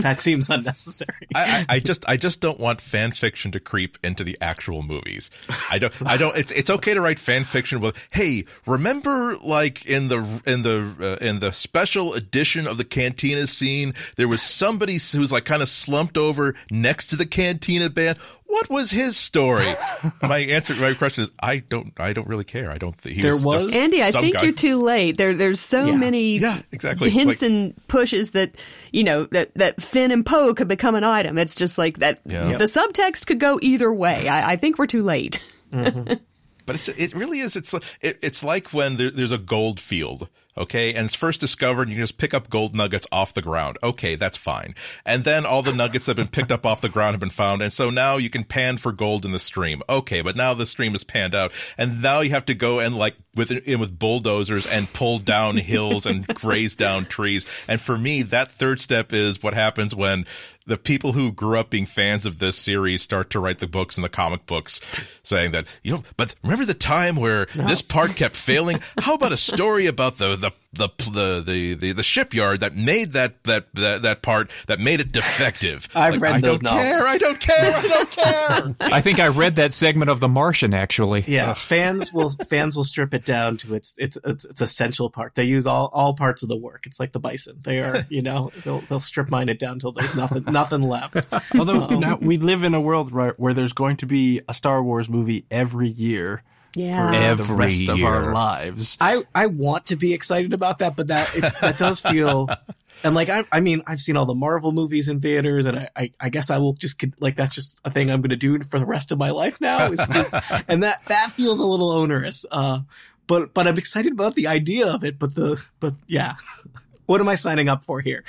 that seems unnecessary. I, I, just I just don't want fan fiction to creep into the actual movies. I don't I don't. It's it's okay to write fan fiction with hey, remember like in the in the uh, in the special edition of the canteen cantina scene. There was somebody who was like kind of slumped over next to the cantina band. What was his story? <laughs> my answer, my question is, I don't, I don't really care. I don't think there was Andy. I think guy. you're too late. There, there's so yeah. many, yeah, exactly. hints like, and pushes that you know that that Finn and Poe could become an item. It's just like that. Yeah. The subtext could go either way. I, I think we're too late. Mm-hmm. <laughs> but it's, it really is. It's it, it's like when there, there's a gold field okay, and it's first discovered, you can just pick up gold nuggets off the ground. Okay, that's fine. And then all the nuggets that have been picked up off the ground have been found, and so now you can pan for gold in the stream. Okay, but now the stream is panned out, and now you have to go and like with in with bulldozers and pull down <laughs> hills and graze down trees. And for me, that third step is what happens when the people who grew up being fans of this series start to write the books and the comic books saying that you know but remember the time where this part kept failing? How about a story about the the the the the the, the shipyard that made that, that that that part that made it defective. <laughs> I've like, read I those don't novels. care. I don't care. I don't care. <laughs> I think I read that segment of The Martian actually. Yeah, fans will fans will strip it down to its its its, its essential part. They use all, all parts of the work. It's like the bison. They are you know <laughs> they'll they'll strip mine it down until there's nothing nothing left. Although um, now we live in a world where, where there's going to be a Star Wars movie every year yeah. for Every the rest year. of our lives. I I want to be excited about that, but that it, that does feel. <laughs> And like I, I mean, I've seen all the Marvel movies in theaters, and I, I, I guess I will just like that's just a thing I'm going to do for the rest of my life now. Is to, <laughs> and that that feels a little onerous. Uh, but but I'm excited about the idea of it. But the but yeah, <laughs> what am I signing up for here?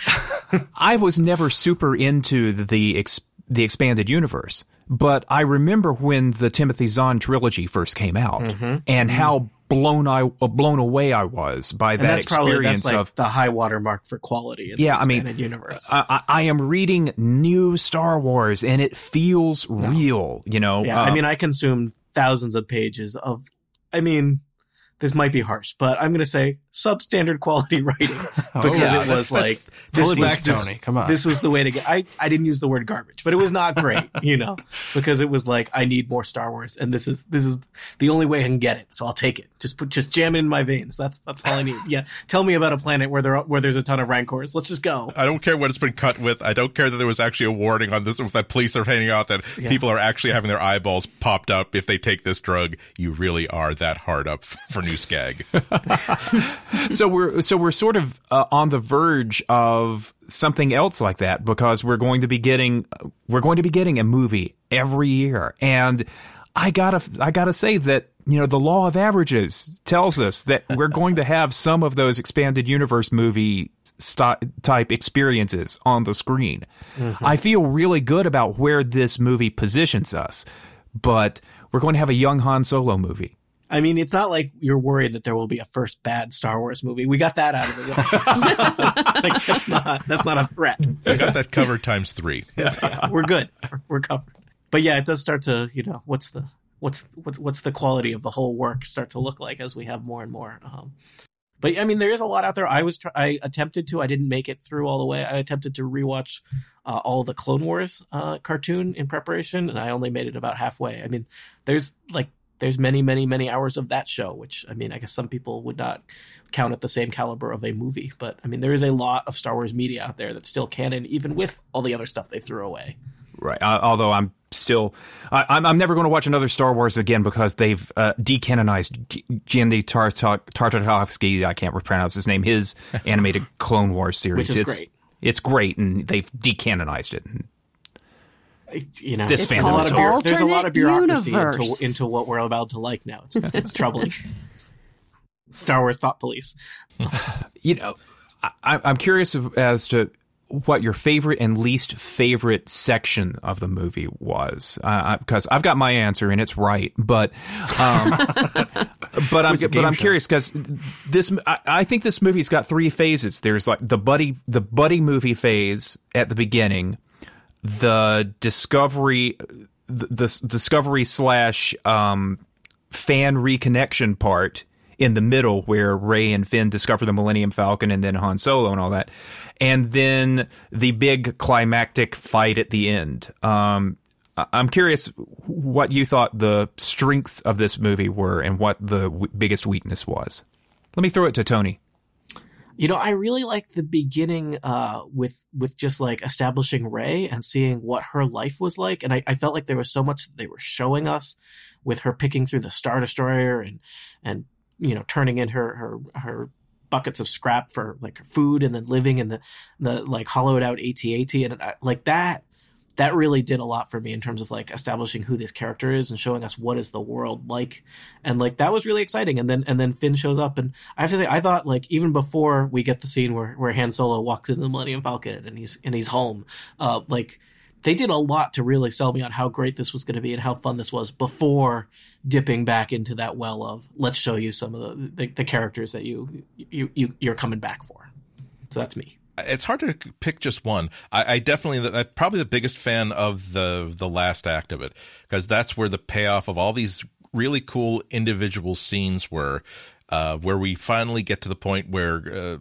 I was never super into the ex- the expanded universe, but I remember when the Timothy Zahn trilogy first came out Mm-hmm. and how blown I uh, blown away I was by And that that's probably experience that's like of the high watermark for quality. In Yeah, the I mean, expanded universe. I, I am reading new Star Wars and it feels real, you know. Yeah, Uh, I mean, I consumed thousands of pages of. I mean, this might be harsh, but I'm going to say substandard quality <laughs> writing oh, because yeah, it was that's- like that's- this Pull it was back, this, Tony. Come on. This was the way to get. I I didn't use the word garbage, but it was not great, <laughs> you know, because it was like I need more Star Wars, and this is this is the only way I can get it, so I'll take it. Just put just jam it in my veins. That's that's all I need. Yeah, <laughs> tell me about a planet where there are, where there's a ton of rancors. Let's just go. I don't care what it's been cut with. I don't care that there was actually a warning on this that police are handing out that Yeah. people are actually having their eyeballs popped up if they take this drug. You really are that hard up for new skag. <laughs> so we're so we're sort of uh, on the verge of something else like that because we're going to be getting we're going to be getting a movie every year and I gotta I gotta say that you know the law of averages tells us that we're going to have some of those expanded universe movie st- type experiences on the screen. I feel really good about where this movie positions us, but we're going to have a young Han Solo movie. I mean, it's not like you're worried that there will be a first bad Star Wars movie. We got that out of the way. <laughs> <laughs> like, that's not that's not a threat. I got that covered times three. <laughs> Yeah, we're good. We're, we're covered. But yeah, it does start to you know what's the what's what's what's the quality of the whole work start to look like as we have more and more. Um, but I mean, there is a lot out there. I was try- I attempted to. I didn't make it through all the way. I attempted to rewatch uh, all the Clone Wars uh, cartoon in preparation, and I only made it about halfway. I mean, there's like there's many many many hours of that show, which I mean, I guess some people would not count at the same caliber of a movie. But I mean, there is a lot of Star Wars media out there that's still canon, even with all the other stuff they threw away. Right. Uh, although I'm still, I, I'm, I'm never going to watch another Star Wars again because they've uh, decanonized Tartak- Tartakovsky. I can't pronounce his name. His <laughs> animated Clone Wars series. Which is it's, great. It's great, and they've decanonized it. You know, This it's a fandom lot of bureau- there's a lot of bureaucracy into, into what we're allowed to like now. It's it's, <laughs> it's troubling. Star Wars thought police. <laughs> You know, I, I'm curious as to what your favorite and least favorite section of the movie was, uh, because I've got my answer and it's right, but um, <laughs> but I'm but I'm show. curious because this I, I think this movie's got three phases. There's like the buddy the buddy movie phase at the beginning, the discovery the, the discovery slash um, fan reconnection part in the middle where Rey and Finn discover the Millennium Falcon and then Han Solo and all that. And then the big climactic fight at the end. Um, I'm curious what you thought the strengths of this movie were and what the w- biggest weakness was. Let me throw it to Tony. You know, I really like the beginning uh, with with just like establishing Rey and seeing what her life was like, and I, I felt like there was so much that they were showing us with her picking through the Star Destroyer and and you know turning in her her her buckets of scrap for like food and then living in the the like hollowed out AT-AT and I, like that that really did a lot for me in terms of like establishing who this character is and showing us what is the world like. And like that was really exciting. And then and then Finn shows up and I have to say I thought like even before we get the scene where where Han Solo walks into the Millennium Falcon and he's and he's home uh like they did a lot to really sell me on how great this was going to be and how fun this was before dipping back into that well of let's show you some of the the, the characters that you, you you you're coming back for. So that's me it's hard to pick just one. I, I definitely, I'm probably the biggest fan of the the last act of it because that's where the payoff of all these really cool individual scenes were. uh, where we finally get to the point where uh,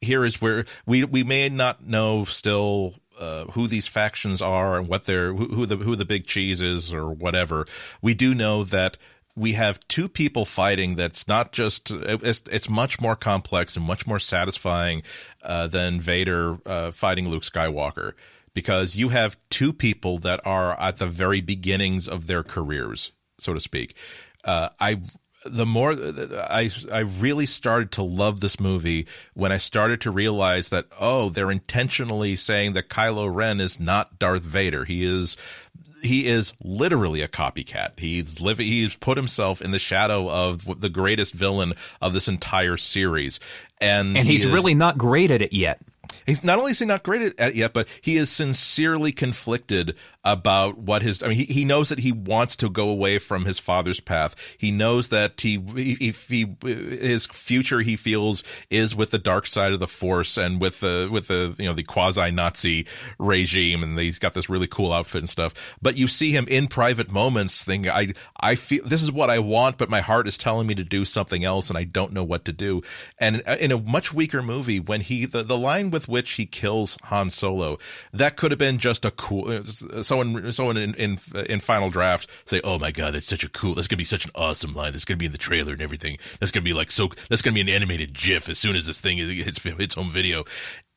here is where we we may not know still uh, who these factions are and what they're who, who, the who the big cheese is or whatever. We do know that we have two people fighting that's not just it's, it's much more complex and much more satisfying uh, than Vader uh, fighting Luke Skywalker because you have two people that are at the very beginnings of their careers, so to speak. Uh, I the more I I really started to love this movie when I started to realize that oh they're intentionally saying that Kylo Ren is not Darth Vader. He is he is literally a copycat. He's living he's put himself in the shadow of the greatest villain of this entire series. And, and he's he is, really not great at it yet. He's not only is he not great at it yet, but he is sincerely conflicted about what his. I mean, he, he knows that he wants to go away from his father's path. He knows that he, if he, his future he feels is with the dark side of the Force and with the with the you know the quasi Nazi regime, and he's got this really cool outfit and stuff. But you see him in private moments thinking, I I feel this is what I want, but my heart is telling me to do something else, and I don't know what to do. And uh, in a much weaker movie, when he the the line with which he kills Han Solo, that could have been just a cool someone someone in, in in final draft say, "Oh my god, that's such a cool. That's gonna be such an awesome line. That's gonna be in the trailer and everything. That's gonna be like so. That's gonna be an animated GIF as soon as this thing hits hits home video."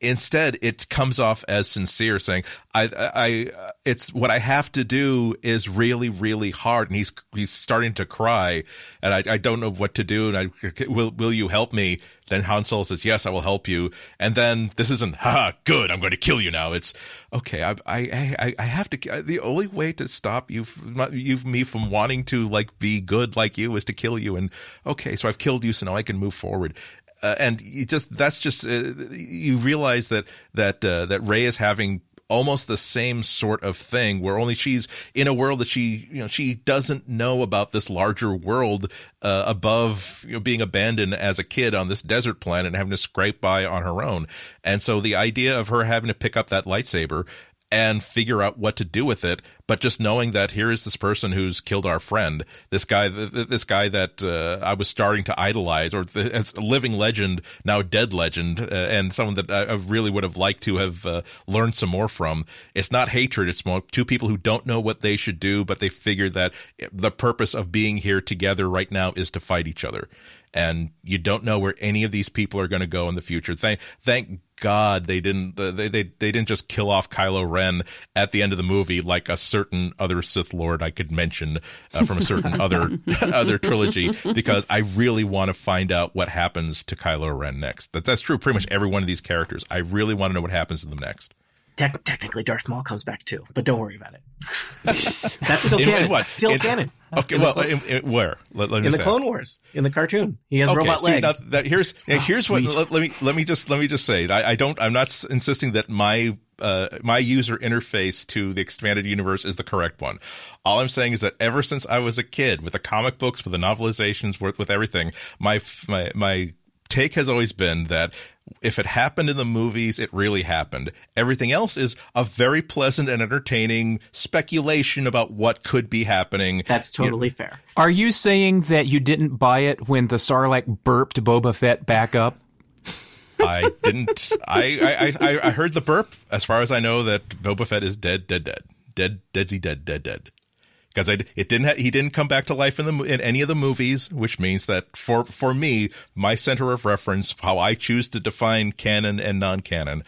Instead, it comes off as sincere, saying, "I, I, it's what I have to do is really, really hard." And he's he's starting to cry, and I, I don't know what to do. And I will will you help me? Then Han Solo says, "Yes, I will help you." And then this isn't, "Ha, good, I'm going to kill you now." It's okay. I, I, I, I have to. The only way to stop you, you, me from wanting to like be good like you is to kill you. And okay, so I've killed you, so now I can move forward uh, and you just that's just uh, you realize that that uh, that Rey is having almost the same sort of thing where only she's in a world that she you know she doesn't know about this larger world uh, above you know being abandoned as a kid on this desert planet and having to scrape by on her own. And so the idea of her having to pick up that lightsaber and figure out what to do with it. But just knowing that here is this person who's killed our friend, this guy, this guy that uh, I was starting to idolize, or as a living legend, now dead legend, uh, and someone that I really would have liked to have uh, learned some more from. It's not hatred; it's more two people who don't know what they should do, but they figure that the purpose of being here together right now is to fight each other and you don't know where any of these people are going to go in the future. Thank thank God they didn't they, they they didn't just kill off Kylo Ren at the end of the movie like a certain other Sith Lord I could mention uh, from a certain <laughs> other <laughs> other trilogy because I really want to find out what happens to Kylo Ren next. That, that's true. Pretty much every one of these characters. I really want to know what happens to them next. Te- technically, Darth Maul comes back too, but don't worry about it. <laughs> That's still canon. In what? Still in, canon. Okay, in well, in, where? Let, let in the Clone Wars, in the cartoon, he has okay, robot see, legs. That, that here's oh, here's what. Let, let, me let me just let me just say. I, I don't. I'm not insisting that my uh, my user interface to the expanded universe is the correct one. All I'm saying is that ever since I was a kid, with the comic books, with the novelizations, with with everything, my my my take has always been that if it happened in the movies, it really happened. Everything else is a very pleasant and entertaining speculation about what could be happening. That's totally you know, fair. Are you saying that you didn't buy it when the Sarlacc burped Boba Fett back up? I didn't. I, I, I, I heard the burp. As far as I know, that Boba Fett is dead, dead, dead, dead, deadsy, dead, dead, dead because it didn't ha- he didn't come back to life in the in any of the movies, which means that for for me, my center of reference, how I choose to define canon and non-canon,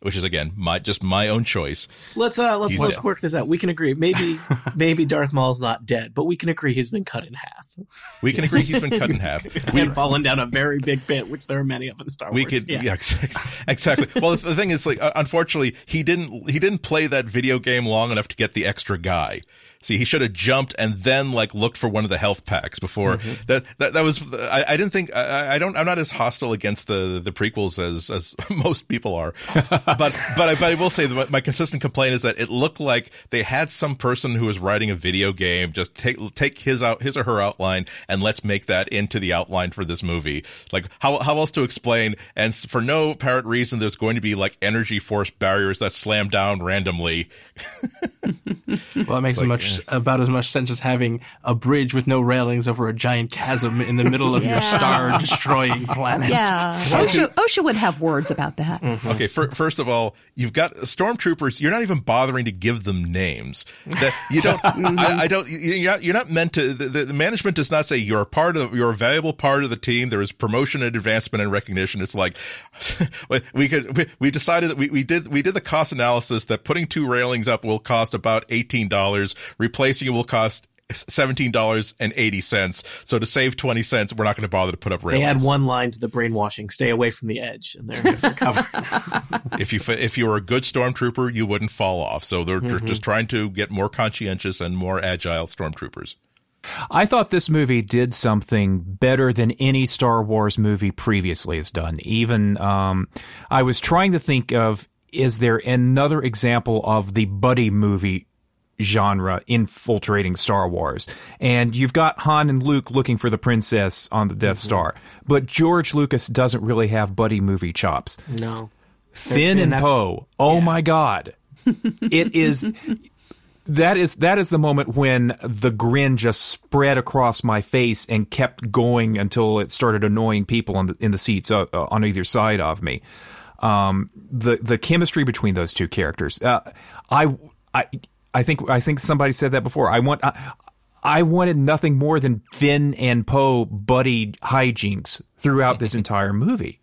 which is again my just my own choice. Let's uh let's he's let's dead. work this out. We can agree. Maybe <laughs> maybe Darth Maul's not dead, but we can agree he's been cut in half. We can agree he's been cut in <laughs> half. We've fallen down a very big pit, which there are many of in Star Wars. We could yeah, yeah exactly. well, the thing is, like, uh, unfortunately, he didn't he didn't play that video game long enough to get the extra guy. See, he should have jumped and then like looked for one of the health packs before mm-hmm. that, that. That was I, I didn't think I, I, don't I'm not as hostile against the the prequels as as <laughs> most people are, <laughs> but but I, but I will say that my consistent complaint is that it looked like they had some person who was writing a video game just take take his out his or her outline and let's make that into the outline for this movie. Like how how else to explain? And for no apparent reason, there's going to be like energy force barriers that slam down randomly. <laughs> well, it makes like, much makes about as much sense as having a bridge with no railings over a giant chasm in the middle of yeah. your star destroying planet. Yeah, OSHA, OSHA would have words about that. Mm-hmm. Okay, for, first of all, you've got stormtroopers. You're not even bothering to give them names. That you don't. mm-hmm. <laughs> I, I, don't. You're not, you're not meant to. The, the, management does not say you're a part of. You're a valuable part of the team. There is promotion and advancement and recognition. It's like <laughs> we could. We, we decided that we, we did we did the cost analysis that putting two railings up will cost about eighteen dollars. Replacing it will cost seventeen dollars and eighty cents. So to save twenty cents, we're not going to bother to put up railings. They add one line to the brainwashing: "Stay away from the edge," and they're, they're <laughs> if you if you were a good stormtrooper, you wouldn't fall off. So they're, mm-hmm. they're just trying to get more conscientious and more agile stormtroopers. I thought this movie did something better than any Star Wars movie previously has done. Even um, I was trying to think of is there another example of the buddy movie genre infiltrating Star Wars. And you've got Han and Luke looking for the princess on the Death mm-hmm. Star. But George Lucas doesn't really have buddy movie chops. No. Finn and, and Poe. Oh yeah. my god. it is that is that is the moment when the grin just spread across my face and kept going until it started annoying people in the, in the seats uh, uh, on either side of me. Um, the the chemistry between those two characters. Uh, I I I think I think somebody said that before. I want I, I wanted nothing more than Finn and Poe buddy hijinks throughout this entire movie.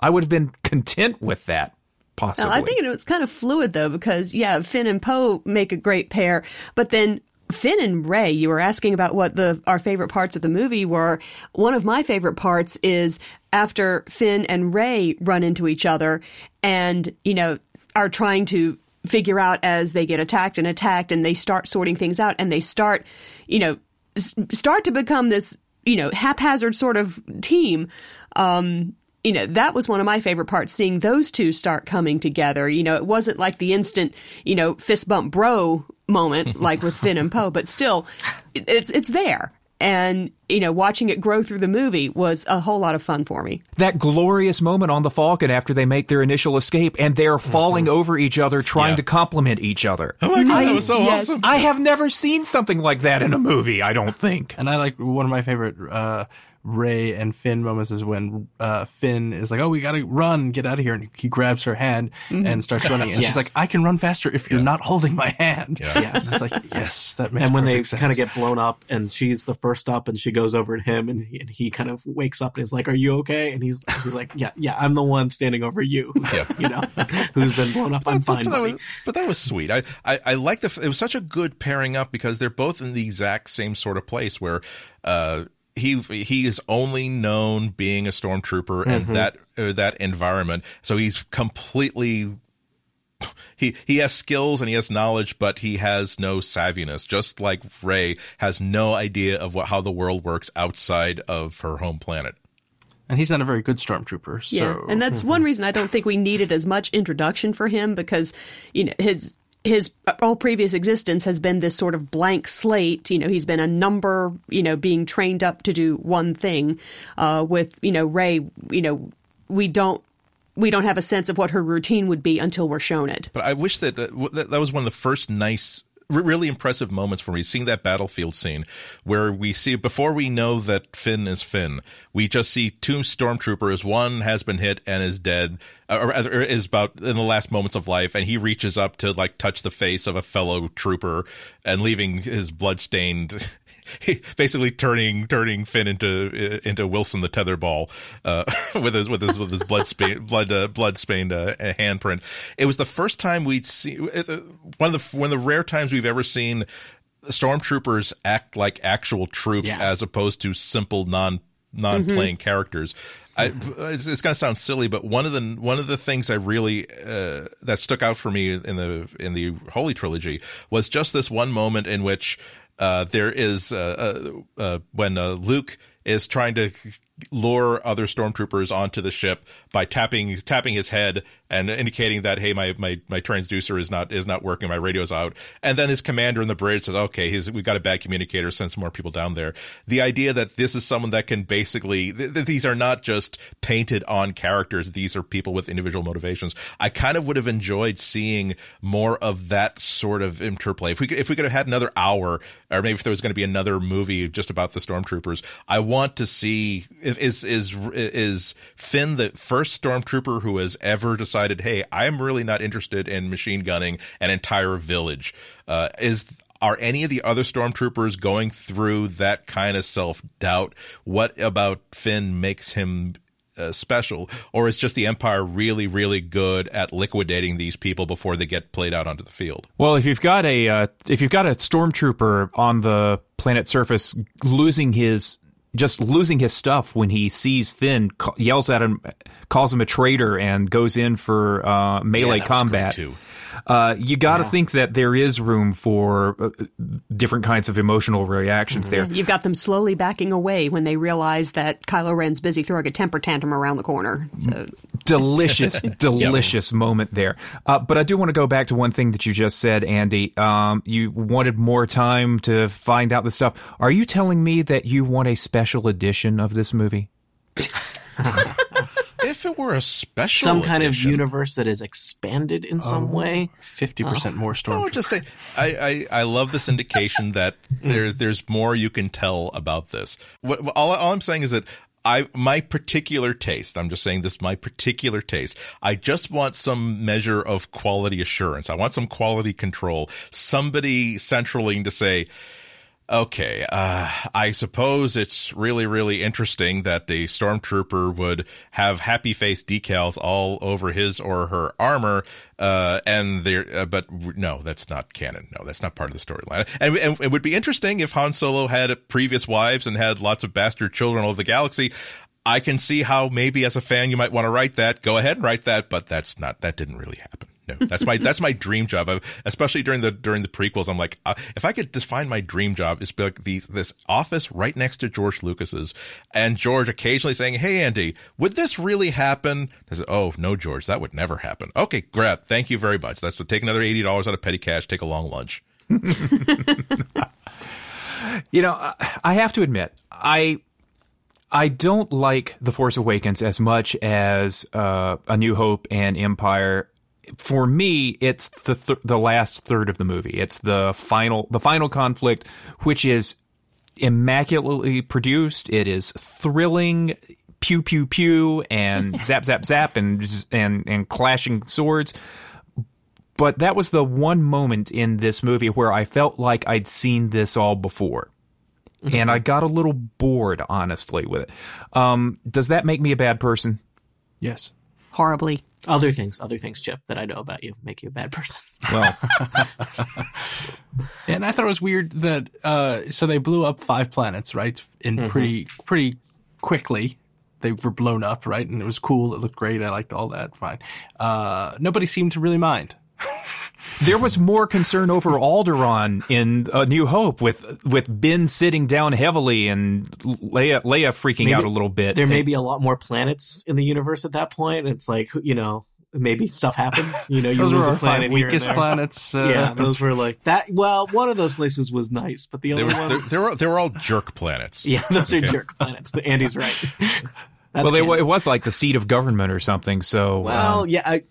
I would have been content with that. Possibly. I think it was kind of fluid though, because yeah, Finn and Poe make a great pair, but then Finn and Rey, you were asking about what the our favorite parts of the movie were. One of my favorite parts is after Finn and Rey run into each other and, you know, are trying to figure out as they get attacked and attacked and they start sorting things out and they start, you know, s- start to become this, you know, haphazard sort of team. Um, you know, that was one of my favorite parts, seeing those two start coming together. You know, it wasn't like the instant, you know, fist bump bro moment like with Finn and Poe, but still, it's it's there and you know watching it grow through the movie was a whole lot of fun for me. That glorious moment on the falcon after they make their initial escape and they're falling mm-hmm. over each other trying yeah. to compliment each other. Oh my god I, that was so yes, awesome. i have never seen something like that in a movie i don't think. And i like one of my favorite uh, Rey and Finn moments is when uh, Finn is like, "Oh, we gotta run, get out of here," and he grabs her hand mm-hmm. and starts <laughs> running. And yes. she's like, "I can run faster if you're yeah. not holding my hand." Yeah. Yes, it's like yes, that makes. And when they kind of get blown up, and she's the first up, and she goes over to him, and he, and he kind of wakes up and is like, "Are you okay?" And he's he's like, "Yeah, yeah, I'm the one standing over you, <laughs> yeah. you know, who's been blown up. I'm fine." But, that was, but that was sweet. I I, I like the. It was such a good pairing up because they're both in the exact same sort of place where. Uh, he he is only known being a stormtrooper mm-hmm. and that uh, that environment. So he's completely he he has skills and he has knowledge, but he has no savviness. Just like Rey has no idea of what how the world works outside of her home planet. And he's not a very good stormtrooper. So. Yeah, and that's mm-hmm. one reason I don't think we needed as much introduction for him because you know his his all previous existence has been this sort of blank slate. You know, he's been a number, you know, being trained up to do one thing. Uh, with, you know, Rey, you know, we don't we don't have a sense of what her routine would be until we're shown it. But I wish that uh, that, that was one of the first nice really impressive moments for me seeing that battlefield scene where we see before we know that Finn is Finn, we just see two stormtroopers. One has been hit and is dead, or, is about in the last moments of life, and he reaches up to like touch the face of a fellow trooper and leaving his blood-stained <laughs> basically turning turning Finn into into Wilson the tetherball uh, <laughs> with his with his with his blood stain, <laughs> blood uh, blood stained uh, handprint. It was the first time we'd see uh, one of the one of the rare times we've ever seen stormtroopers act like actual troops yeah. as opposed to simple non non playing mm-hmm. characters. I, it's, it's going to sound silly, but one of the one of the things I really uh, that stuck out for me in the in the Holy Trilogy was just this one moment in which uh, there is uh, uh, uh when Luke is trying to lure other stormtroopers onto the ship by tapping tapping his head and indicating that hey my my my transducer is not is not working. My radio's out. And then his commander in the bridge says okay he's, we've got a bad communicator. Send some more people down there. The idea that this is someone that can basically th- th- these are not just painted on characters. These are people with individual motivations. I kind of would have enjoyed seeing more of that sort of interplay. If we could if we could have had another hour or maybe if there was going to be another movie just about the stormtroopers i want to see is is is Finn the first stormtrooper who has ever decided, "Hey, I'm really not interested in machine gunning an entire village"? Uh, is are any of the other stormtroopers going through that kind of self doubt? What about Finn makes him uh, special, or is just the Empire really, really good at liquidating these people before they get played out onto the field? Well, if you've got a uh, if you've got a stormtrooper on the planet surface losing his just losing his stuff when he sees Finn, yells at him, calls him a traitor, and goes in for uh, melee yeah, combat. Uh, you got to yeah. think that there is room for uh, different kinds of emotional reactions mm-hmm. there. You've got them slowly backing away when they realize that Kylo Ren's busy throwing a temper tantrum around the corner. So. Delicious, <laughs> delicious yep. moment there. Uh, but I do want to go back to one thing that you just said, Andy. Um, you wanted more time to find out the stuff. Are you telling me that you want a special edition of this movie? <laughs> if it were a special some kind edition, of universe that is expanded in some oh, way 50% more storm no, just say I, I, I love this indication <laughs> that there there's more you can tell about this what, all, all i'm saying is that I my particular taste. I'm just saying this my particular taste. I just want some measure of quality assurance. I want some quality control. Somebody centraling to say, Okay, uh, I suppose it's really, really interesting that the stormtrooper would have happy face decals all over his or her armor, uh, and there. Uh, but no, that's not canon. No, that's not part of the storyline. And, and, it would be interesting if Han Solo had previous wives and had lots of bastard children all over the galaxy. I can see how maybe as a fan you might want to write that. Go ahead and write that, but that's not. That didn't really happen no, that's my that's my dream job. I, especially during the during the prequels, I'm like, uh, if I could define my dream job, is like the this office right next to George Lucas's, and George occasionally saying, "Hey, Andy, would this really happen?" I said, "Oh no, George, that would never happen." Okay, grab. Thank you very much. That's to take another eighty dollars out of petty cash, take a long lunch. <laughs> you know, I have to admit, I I don't like The Force Awakens as much as uh, A New Hope and Empire for me, it's the th- the last third of the movie. It's the final the final conflict, which is immaculately produced. It is thrilling, pew pew pew, and <laughs> zap zap zap, and and and clashing swords. But that was the one moment in this movie where I felt like I'd seen this all before. Mm-hmm. And I got a little bored, honestly, with it. Um, does that make me a bad person? Yes. Horribly. Other things, other things, Chip, that I know about you make you a bad person. Well, <laughs> and I thought it was weird that uh, so they blew up five planets, right? In mm-hmm. pretty pretty quickly. They were blown up, right? And it was cool. It looked great. I liked all that. Fine. Uh, nobody seemed to really mind. There was more concern over Alderaan in A New Hope with with Ben sitting down heavily and Leia Leia freaking maybe, out a little bit. There may be a lot more planets in the universe at that point. It's like you know maybe stuff happens. You know, you those lose were a planet weakest planets. Uh, yeah, those were like that. Well, one of those places was nice, but the other were, ones they were they were all jerk planets. Yeah, those are jerk planets. Andy's right. <laughs> well, they, it was like the seat of government or something. So well, um, yeah. I,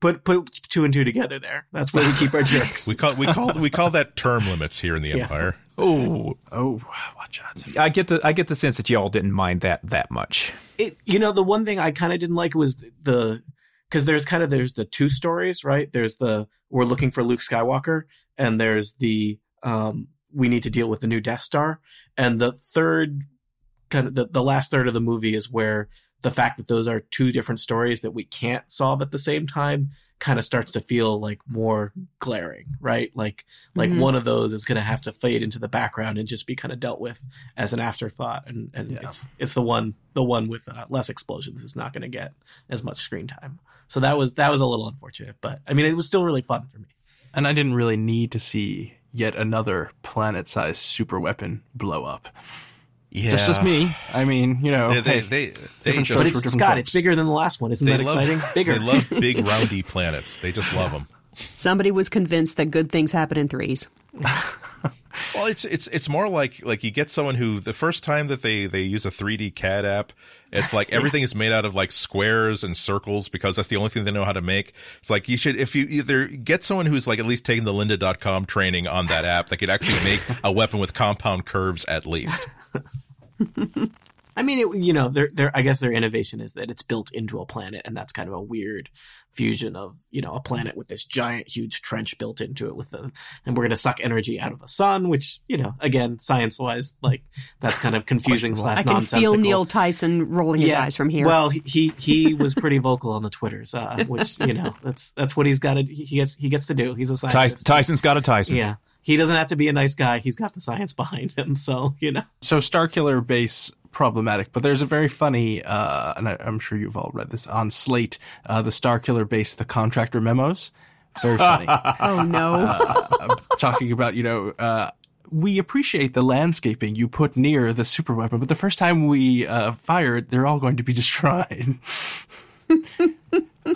put put two and two together there. That's where we keep our <laughs> jerks. we call we call we call that term limits here in the yeah. Empire. Oh, oh, watch out! I get the I get the sense that y'all didn't mind that that much. It you know the one thing I kind of didn't like was the because there's kind of there's the two stories right. There's the we're looking for Luke Skywalker, and there's the um we need to deal with the new Death Star, and the third kind of the, the last third of the movie is where the fact that those are two different stories that we can't solve at the same time kind of starts to feel like more glaring, right? Like like mm-hmm. one of those is going to have to fade into the background and just be kind of dealt with as an afterthought, and and yeah. it's it's the one the one with uh, less explosions is not going to get as much screen time. So that was that was a little unfortunate, but I mean it was still really fun for me. And I didn't really need to see yet another planet-sized super weapon blow up. Yeah. That's just me. I mean, you know, They, they, hey, they, they different just, But for it's different Scott. folks. It's bigger than the last one. Isn't they that love, exciting? <laughs> Bigger. They love <laughs> big roundy planets. They just love them. Somebody was convinced that good things happen in threes. <laughs> Well, it's it's it's more like like you get someone who the first time that they they use a 3D CAD app, it's like everything is made out of like squares and circles because that's the only thing they know how to make. It's like you should if you either get someone who's like at least taking the lynda.com training on that app that could actually make a weapon with compound curves at least. <laughs> I mean, it, you know, their their I guess their innovation is that it's built into a planet, and that's kind of a weird fusion of you know a planet with this giant, huge trench built into it with the, and we're going to suck energy out of a sun, which you know, again, science wise, like that's kind of confusing slash I can nonsensical. feel Neil Tyson rolling his eyes from here. Well, he he, he was pretty vocal on the twitters, uh, which you know that's that's what he's got to he gets he gets to do. He's a Ty- scientist. Tyson's got a Tyson. Yeah, he doesn't have to be a nice guy. He's got the science behind him, so you know. So Starkiller base problematic, but there's a very funny, uh, and I, I'm sure you've all read this on Slate, uh, the Starkiller base, the contractor memos. Very funny. <laughs> oh no. uh, talking about you know. Uh, we appreciate the landscaping you put near the super weapon, but the first time we uh, fire it, they're all going to be <laughs> destroyed. <laughs>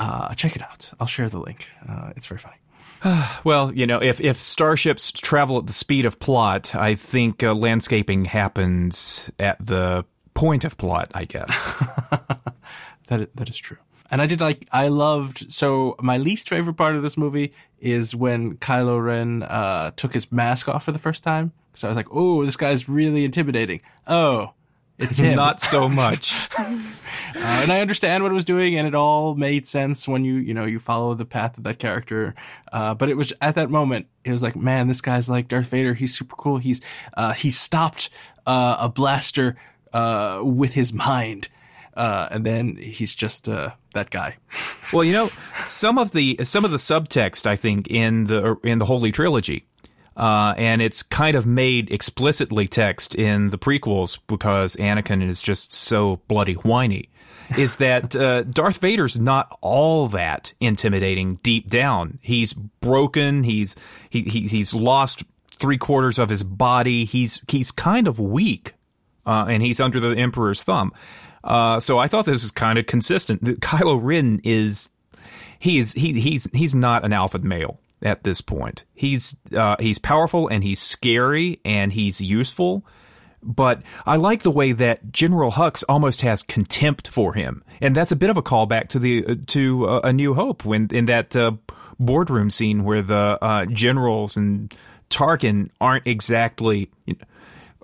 uh, check it out. I'll share the link. Uh, it's very funny. <sighs> Well, you know, if if starships travel at the speed of plot, I think uh, landscaping happens at the point of plot. I guess. <laughs> That that is true. And I did like I loved so my least favorite part of this movie is when Kylo Ren uh, took his mask off for the first time because I was like, oh, this guy's really intimidating. Oh, it's him. Not so much. <laughs> Uh, and I understand what it was doing, and it all made sense when you you know you follow the path of that character. Uh, but it was at that moment, it was like, man, this guy's like Darth Vader. He's super cool. He's uh, he stopped uh, a blaster uh, with his mind, uh, and then he's just uh, that guy. well, you know, some of the some of the subtext I think in the in the Holy Trilogy, uh, and it's kind of made explicitly text in the prequels because Anakin is just so bloody whiny. is <laughs> that uh, Darth Vader's not all that intimidating deep down. He's broken. He's he, he he's lost three quarters of his body. He's he's kind of weak, uh, and he's under the Emperor's thumb. Uh, so I thought this is kind of consistent. Kylo Ren is he is he he's he's not an alpha male at this point. He's uh, he's powerful and he's scary and he's useful. But I like the way that General Hux almost has contempt for him, and that's a bit of a callback to the uh, to uh, A New Hope when in that uh, boardroom scene where the uh, generals and Tarkin aren't exactly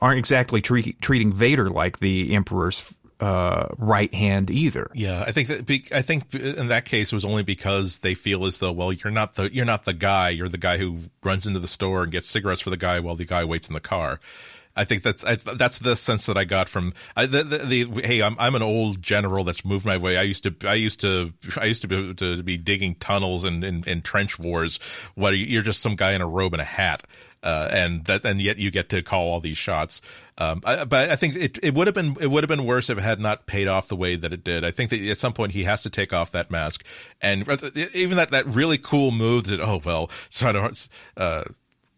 aren't exactly tre- treating Vader like the Emperor's uh, right hand either. Yeah, I think that be, I think in that case it was only because they feel as though well you're not the you're not the guy you're the guy who runs into the store and gets cigarettes for the guy while the guy waits in the car. I think that's I, that's the sense that I got from I, the, the, the hey I'm I'm an old general that's moved my way. I used to I used to I used to be to be digging tunnels and in, in, trench wars. What you're just some guy in a robe and a hat. Uh, and that, and yet you get to call all these shots. Um, I, but I think it, it would have been, it would have been worse if it had not paid off the way that it did. I think that at some point he has to take off that mask, and even that, that really cool move that, oh well, sort of, uh,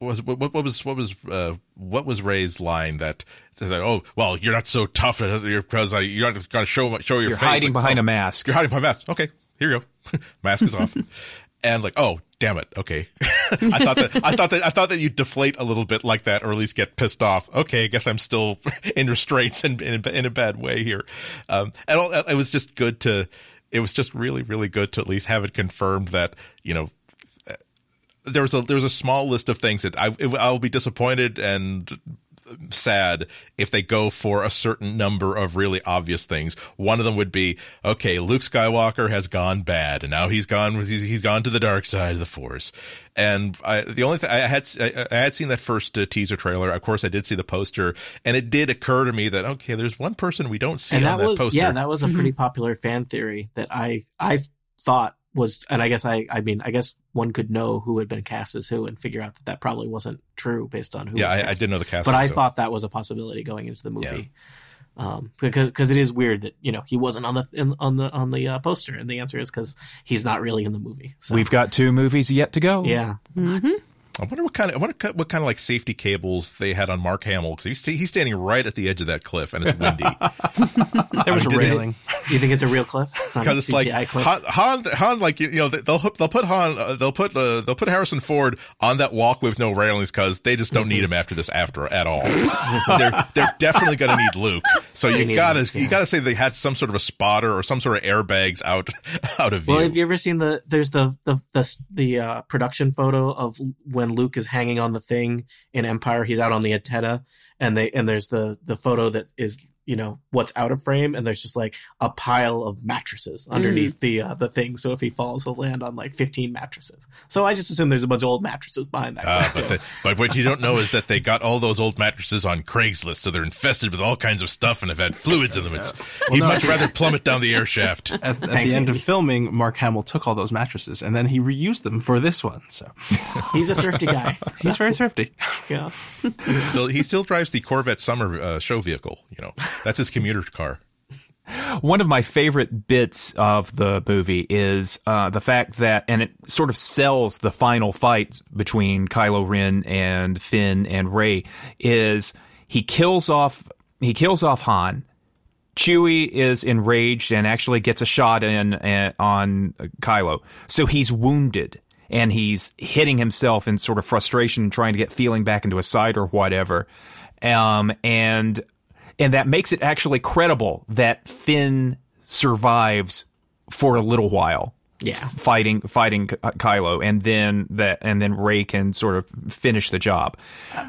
was what, what was what was uh, what was Rey's line that says like, oh well you're not so tough because you're not going to show show your you're face hiding like, behind oh, a mask. you're hiding behind a mask. Okay here you go. <laughs> Mask is off <laughs> and like oh damn it. Okay. <laughs> I thought that I thought that I thought that you'd deflate a little bit like that or at least get pissed off. Okay I guess I'm still <laughs> in restraints and in, in, a bad way here. Um, and all, it was just good to it was just really really good to at least have it confirmed that you know there was a there was a small list of things that I I'll be disappointed and sad if they go for a certain number of really obvious things. One of them would be okay, Luke Skywalker has gone bad and now he's gone he's, he's gone to the dark side of the Force. And I, the only thing I had I, I had seen that first uh, teaser trailer. Of course, I did see the poster, and it did occur to me that okay, there's one person we don't see and on that, that was poster. yeah, that was a pretty popular fan theory that I I thought was, and I guess I, I mean, I guess one could know who had been cast as who and figure out that that probably wasn't true based on who. yeah, was I, cast. I didn't know the cast, but I so. thought that was a possibility going into the movie. Um, because because it is weird that you know he wasn't on the in, on the on the uh, poster, and the answer is because he's not really in the movie. So, We've got two movies yet to go. yeah, Mhm. I wonder what kind of I wonder what kind of like safety cables they had on Mark Hamill because he's he's standing right at the edge of that cliff and it's windy. <laughs> there was I mean, a railing. They, you think it's a real cliff? Because it's, <laughs> it's like Han, Han, Han, like you know they'll they'll put Han uh, they'll put uh, they'll put Harrison Ford on that walk with no railings because they just don't need him after this after at all. <laughs> they're they're definitely going to need Luke. So you gotta Luke, yeah. you gotta say they had some sort of a spotter or some sort of airbags out out of view. Well, have you ever seen the there's the the the, the uh, production photo of when Luke is hanging on the thing in Empire. He's out on the antenna, and they and there's the the photo that is you know what's out of frame and there's just like a pile of mattresses underneath mm. the uh, the thing. So if he falls he'll land on like 15 mattresses. So i just assume there's a bunch of old mattresses behind that uh, but, the, but what you don't know is that they got all those old mattresses on craigslist so they're infested with all kinds of stuff and have had fluids in them. It's well, he'd no. much rather plummet down the air shaft. <laughs> At, at the end of filming mark hamill took all those mattresses and then he reused them for this one so. <laughs> He's a thrifty guy. He's very thrifty. Yeah. Still, he still drives the corvette summer uh, show vehicle you know that's his commuter car. One of my favorite bits of the movie is uh, the fact that, and it sort of sells the final fight between Kylo Ren and Finn and Rey, is he kills off he kills off Han. Chewie is enraged and actually gets a shot in uh, on Kylo, so he's wounded and he's hitting himself in sort of frustration, trying to get feeling back into his side or whatever. Um, and and that makes it actually credible that Finn survives for a little while. Yeah, fighting fighting Kylo, and then that and then Rey can sort of finish the job.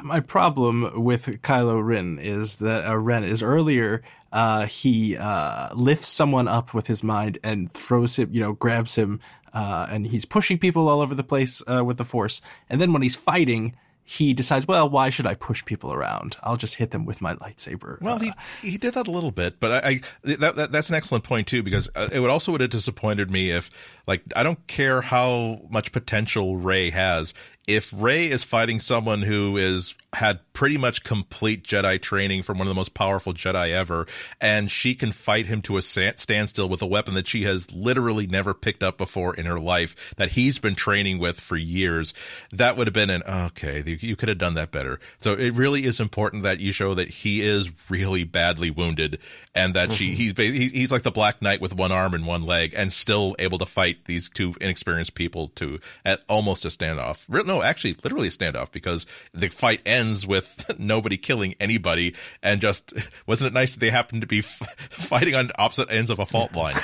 My problem with Kylo Ren is that uh, Ren is earlier. Uh, he uh, lifts someone up with his mind and throws him, you know, grabs him, uh, and he's pushing people all over the place uh, with the Force. And then when he's fighting, he decides, well, why should I push people around? I'll just hit them with my lightsaber. Well, uh, he he did that a little bit, but I, I that, that, that's an excellent point too because uh, it would also would have disappointed me if like I don't care how much potential Rey has if Rey is fighting someone who is had pretty much complete Jedi training from one of the most powerful Jedi ever, and she can fight him to a standstill with a weapon that she has literally never picked up before in her life, that he's been training with for years, that would have been an okay. You could have done that better. So it really is important that you show that he is really badly wounded, and that mm-hmm. she he's he's like the Black Knight with one arm and one leg, and still able to fight these two inexperienced people to at almost a standoff. No, actually, literally a standoff because the fight ends with <laughs> nobody killing anybody, and just <laughs> wasn't it nice that they happened to be f- <laughs> fighting on opposite ends of a fault line?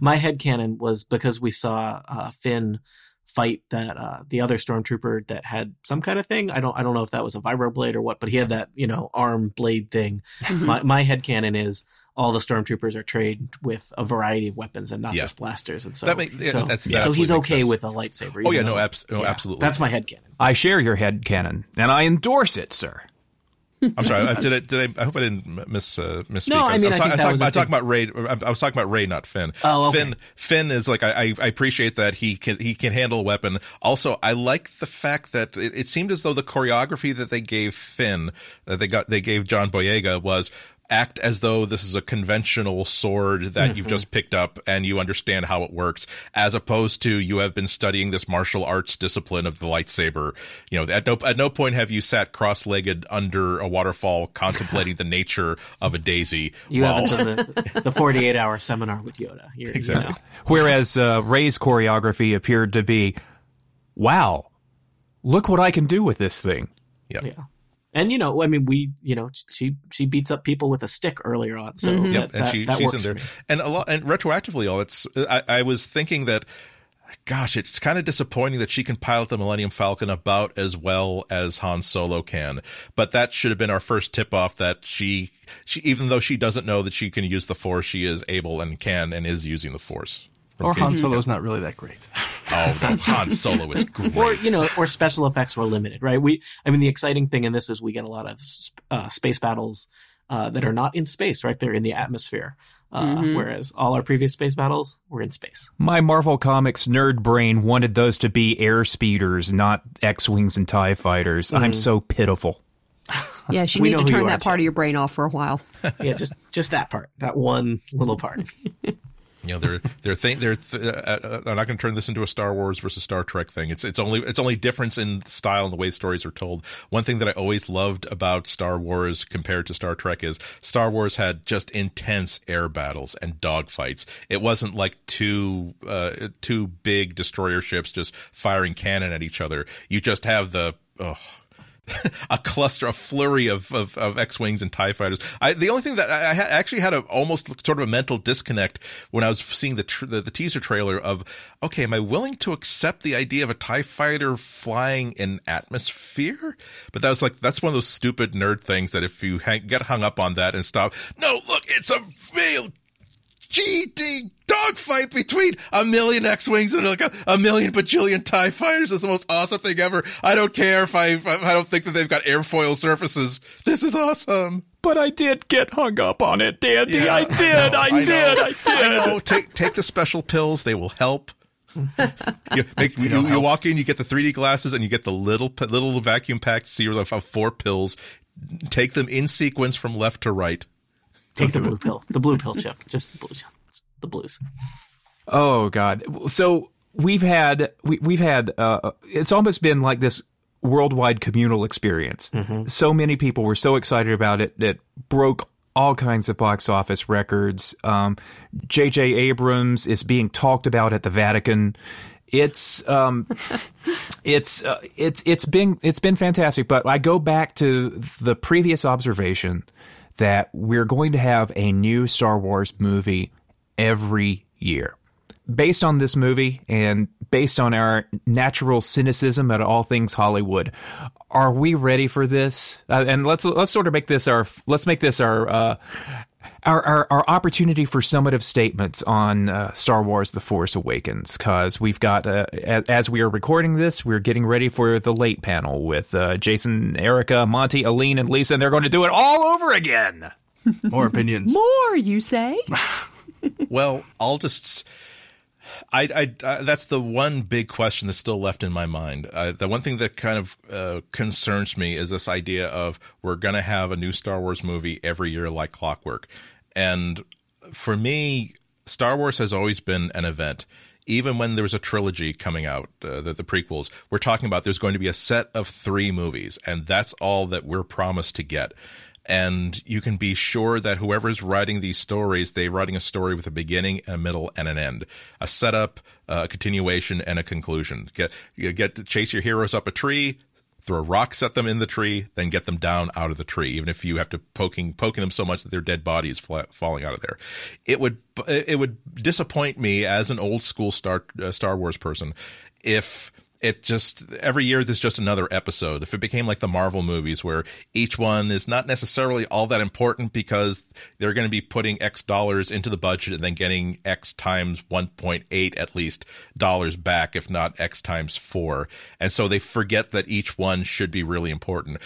My head canon was because we saw uh, Finn fight that uh, the other stormtrooper that had some kind of thing. I don't I don't know if that was a vibroblade or what, but he had that you know arm blade thing. my my head canon is all the stormtroopers are trained with a variety of weapons and not yeah. just blasters. And so, that make, yeah, so, that so he's okay sense. with a lightsaber. Oh yeah, no, abs- no yeah, absolutely. That's my head canon. I share your head canon, and I endorse it, sir. I'm sorry. I, did I? Did I? I hope I didn't miss uh, misspeak. No, I mean, I'm, ta- I talk, I'm talking about Rey. I was talking about Rey, not Finn. Oh, okay. Finn. Finn is like I, I appreciate that he can he can handle a weapon. Also, I like the fact that it, it seemed as though the choreography that they gave Finn, that they got they gave John Boyega was act as though this is a conventional sword that mm-hmm. you've just picked up and you understand how it works, as opposed to you have been studying this martial arts discipline of the lightsaber. You know, at no at no point have you sat cross legged under a waterfall <laughs> contemplating the nature of a daisy. You while... haven't done the, <laughs> the forty eight hour seminar with Yoda. You're, exactly. You know. Whereas uh, Rey's choreography appeared to be, wow, look what I can do with this thing. Yep. Yeah. And you know, I mean, we, you know, she she beats up people with a stick earlier on, so mm-hmm. that, yep, and that, she, that she's in there. And a lot, and retroactively, all it's. I, I was thinking that, gosh, it's kind of disappointing that she can pilot the Millennium Falcon about as well as Han Solo can. But that should have been our first tip off that she, she, even though she doesn't know that she can use the Force, she is able and can and is using the Force. Or Han Solo's not really that great. <laughs> oh, no, Han Solo is <laughs> great. Or you know, or special effects were limited, right? We, I mean, the exciting thing in this is we get a lot of uh, space battles uh, that are not in space, right? They're in the atmosphere. Uh, mm-hmm. Whereas all our previous space battles were in space. My Marvel Comics nerd brain wanted those to be air speeders, not X wings and Tie fighters. Mm-hmm. I'm so pitiful. <laughs> Yeah, you need to turn that part of your brain off for a while. yeah, just just that part, that one little part. You know, they're they're they're th- uh, uh, I'm not going to turn this into a Star Wars versus Star Trek thing. It's it's only it's only difference in style and the way stories are told. One thing that I always loved about Star Wars compared to Star Trek is Star Wars had just intense air battles and dogfights. It wasn't like two uh, two big destroyer ships just firing cannon at each other. You just have the oh, <laughs> a cluster, a flurry of, of, of X-wings and Tie fighters. I, the only thing that I, I actually had a almost sort of a mental disconnect when I was seeing the, tr- the, the teaser trailer of, okay, am I willing to accept the idea of a Tie fighter flying in atmosphere? But that was like that's one of those stupid nerd things that if you hang, get hung up on that and stop, no, look, it's a real GD dogfight between a million X-wings and like a, a, million bajillion Tie fighters is the most awesome thing ever. I don't care if I if I don't think that they've got airfoil surfaces. This is awesome. But I did get hung up on it, Dandy. Yeah, I did. I, I, did. I did. I know. Take take the special pills. They will help. <laughs> you, make, you, you, you, walk in, you get the 3D glasses, and you get the little little vacuum packed series of four pills. Take them in sequence from left to right. Take the blue pill. The blue pill chip. Just the blue the blues. Oh God. So we've had we, we've had uh, it's almost been like this worldwide communal experience. Mm-hmm. So many people were so excited about it that broke all kinds of box office records. Um, J.J. Abrams is being talked about at the Vatican. It's um, <laughs> it's uh, it's it's been it's been fantastic. But I go back to the previous observation that we're going to have a new Star Wars movie every year. Based on this movie and based on our natural cynicism at all things Hollywood, are we ready for this? Uh, and let's let's sort of make this our let's make this our uh, our, our, our, opportunity for summative statements on uh, Star Wars: The Force Awakens, because we've got uh, as we are recording this, we're getting ready for the late panel with uh, Jason, Erika, Monty, Aleen, and Lisa, and they're going to do it all over again. More opinions. More, you say? <laughs> well, I'll just. I, I, I, that's the one big question that's still left in my mind. Uh, the one thing that kind of uh, concerns me is this idea of we're going to have a new Star Wars movie every year like clockwork. And for me, Star Wars has always been an event. Even when there was a trilogy coming out, uh, the, the prequels, we're talking about there's going to be a set of three movies, and that's all that we're promised to get and you can be sure that whoever's writing these stories, they're writing a story with a beginning, a middle, and an end, a setup, a continuation, and a conclusion. Get get to chase your heroes up a tree, throw rocks at them in the tree, then get them down out of the tree, even if you have to poking poking them so much that their dead body is falling out of there. It would it would disappoint me as an old school Star uh, Star Wars person if it just every year there's just another episode. If it became like the Marvel movies where each one is not necessarily all that important because they're going to be putting X dollars into the budget and then getting X times 1.8 at least dollars back, if not X times four. And so they forget that each one should be really important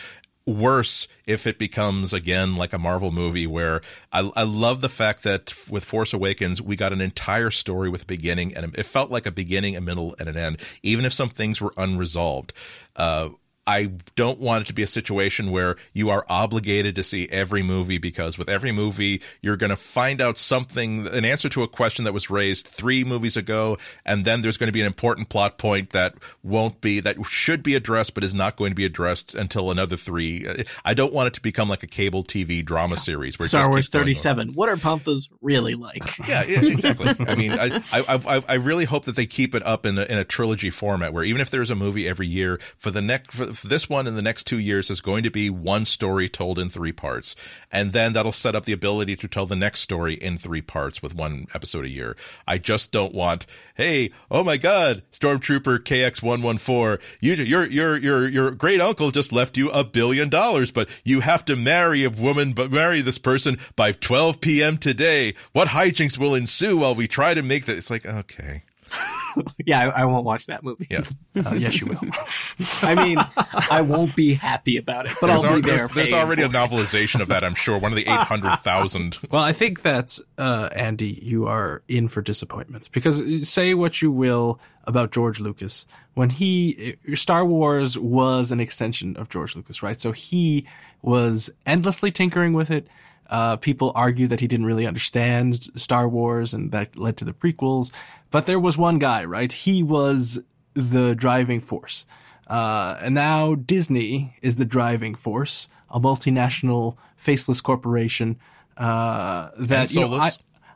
worse if it becomes again like a Marvel movie where I, I love the fact that with Force Awakens we got an entire story with a beginning and it felt like a beginning, a middle, and an end, even if some things were unresolved. Uh, I don't want it to be a situation where you are obligated to see every movie because with every movie you're going to find out something, an answer to a question that was raised three movies ago, and then there's going to be an important plot point that won't be that should be addressed but is not going to be addressed until another three. Uh, I don't want it to become like a cable TV drama series. Where Star Wars thirty seven. What are panthers really like? <laughs> yeah, yeah, exactly. I mean, I, I, I I really hope that they keep it up in a, in a trilogy format where even if there's a movie every year for the next for this one in the next two years is going to be one story told in three parts. And then that'll set up the ability to tell the next story in three parts with one episode a year. I just don't want, hey, oh my God, Stormtrooper KX114, you, your, your, your, your great uncle just left you a billion dollars, but you have to marry a woman, but marry this person by 12 p.m. today. What hijinks will ensue while we try to make that? It's like, okay. <laughs> yeah, I, I, won't watch that movie. Yeah. <laughs> Uh, yes, you will. <laughs> I mean, I won't be happy about it, but there's I'll be there. There's, there's already a novelization of that, I'm sure. One of the 800,000. well, I think that's, uh, Andy, you are in for disappointments because uh, say what you will about George Lucas. When he, uh, Star Wars was an extension of George Lucas, right? So he was endlessly tinkering with it Uh, people argue that he didn't really understand Star Wars and that led to the prequels. But there was one guy, right? He was the driving force. Uh, and now Disney is the driving force, a multinational faceless corporation, uh, that, you know, I,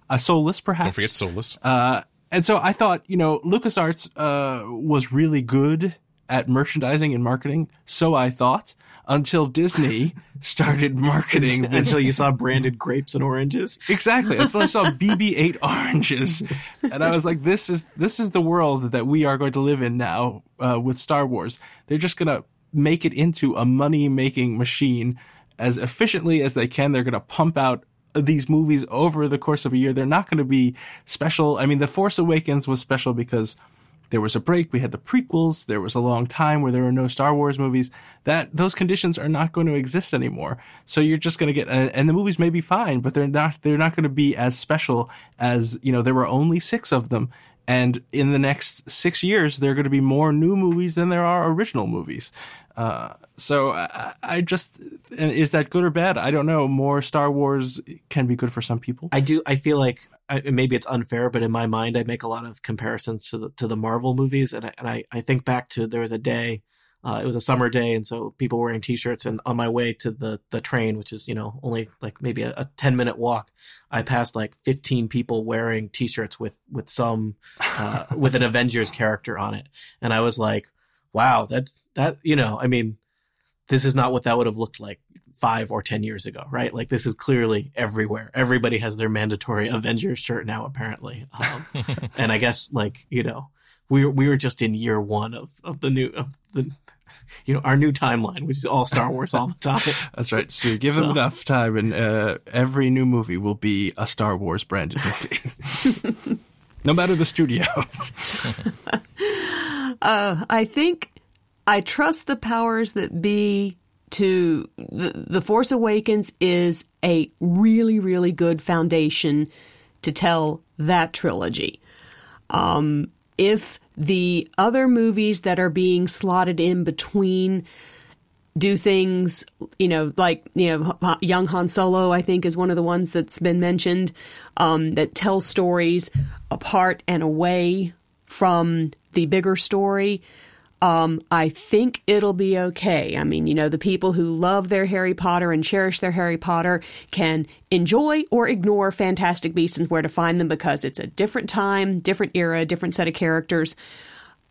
a soulless perhaps. Don't forget soulless. Uh, and so I thought, you know, LucasArts, uh, was really good at merchandising and marketing. So I thought until Disney <laughs> started marketing until you saw branded grapes and oranges. Exactly. Until I saw <laughs> BB-8 oranges, and I was like, "This is this is the world that we are going to live in now uh, with Star Wars. They're just going to make it into a money-making machine as efficiently as they can. They're going to pump out." These movies over the course of a year, they're not going to be special. I mean, The Force Awakens was special because there was a break. We had the prequels. There was a long time where there were no Star Wars movies. That those conditions are not going to exist anymore. So you're just going to get, and, the movies may be fine, but they're not. They're not going to be as special as you know. There were only six of them, and in the next six years, there are going to be more new movies than there are original movies. Uh, so I, I, just is that good or bad? I don't know. More Star Wars can be good for some people. I do. I feel like I, maybe it's unfair, but in my mind, I make a lot of comparisons to the to the Marvel movies, and I, and I, I think back to there was a day. Uh, it was a summer day, and so people wearing T-shirts. And on my way to the the train, which is you know only like maybe a, a ten minute walk, I passed like fifteen people wearing T-shirts with with some uh, <laughs> with an Avengers character on it, and I was like, wow, that's that, you know, I mean, this is not what that would have looked like five or 10 years ago, right? Like this is clearly everywhere. Everybody has their mandatory Avengers shirt now, apparently. Um, <laughs> and I guess like, you know, we were, we were just in year one of, of the new, of the, you know, our new timeline, which is all Star Wars all the time. <laughs> That's right. So give so. them enough time and uh, every new movie will be a Star Wars branded movie. <laughs> no matter the studio. <laughs> Uh, I think I trust the powers that be to the, the Force Awakens is a really, really good foundation to tell that trilogy. Um, if the other movies that are being slotted in between do things, you know, like, you know, Young Han Solo, I think, is one of the ones that's been mentioned, um, that tell stories apart and away from the bigger story, um, I think it'll be okay. I mean, you know, the people who love their Harry Potter and cherish their Harry Potter can enjoy or ignore Fantastic Beasts and Where to Find Them because it's a different time, different era, different set of characters.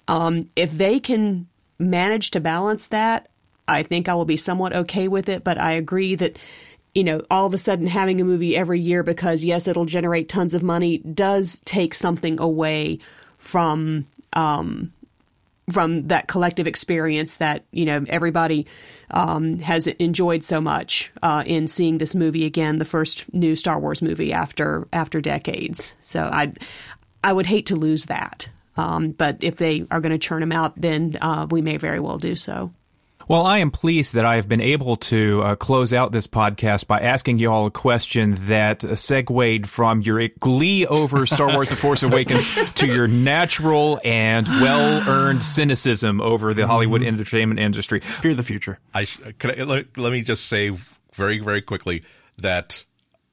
Um, if they can manage to balance that, I think I will be somewhat okay with it. But I agree that, you know, all of a sudden having a movie every year because, yes, it'll generate tons of money does take something away from um, from that collective experience that you know everybody um, has enjoyed so much uh, in seeing this movie again, the first new Star Wars movie after after decades. So I I would hate to lose that. Um, but if they are going to churn them out, then uh, we may very well do so. Well, I am pleased that I have been able to uh, close out this podcast by asking you all a question that uh, segued from your glee over Star Wars The Force Awakens <laughs> to your natural and well earned cynicism over the Hollywood mm-hmm. entertainment industry. Fear the future. I, I let, let, me just say very, very quickly that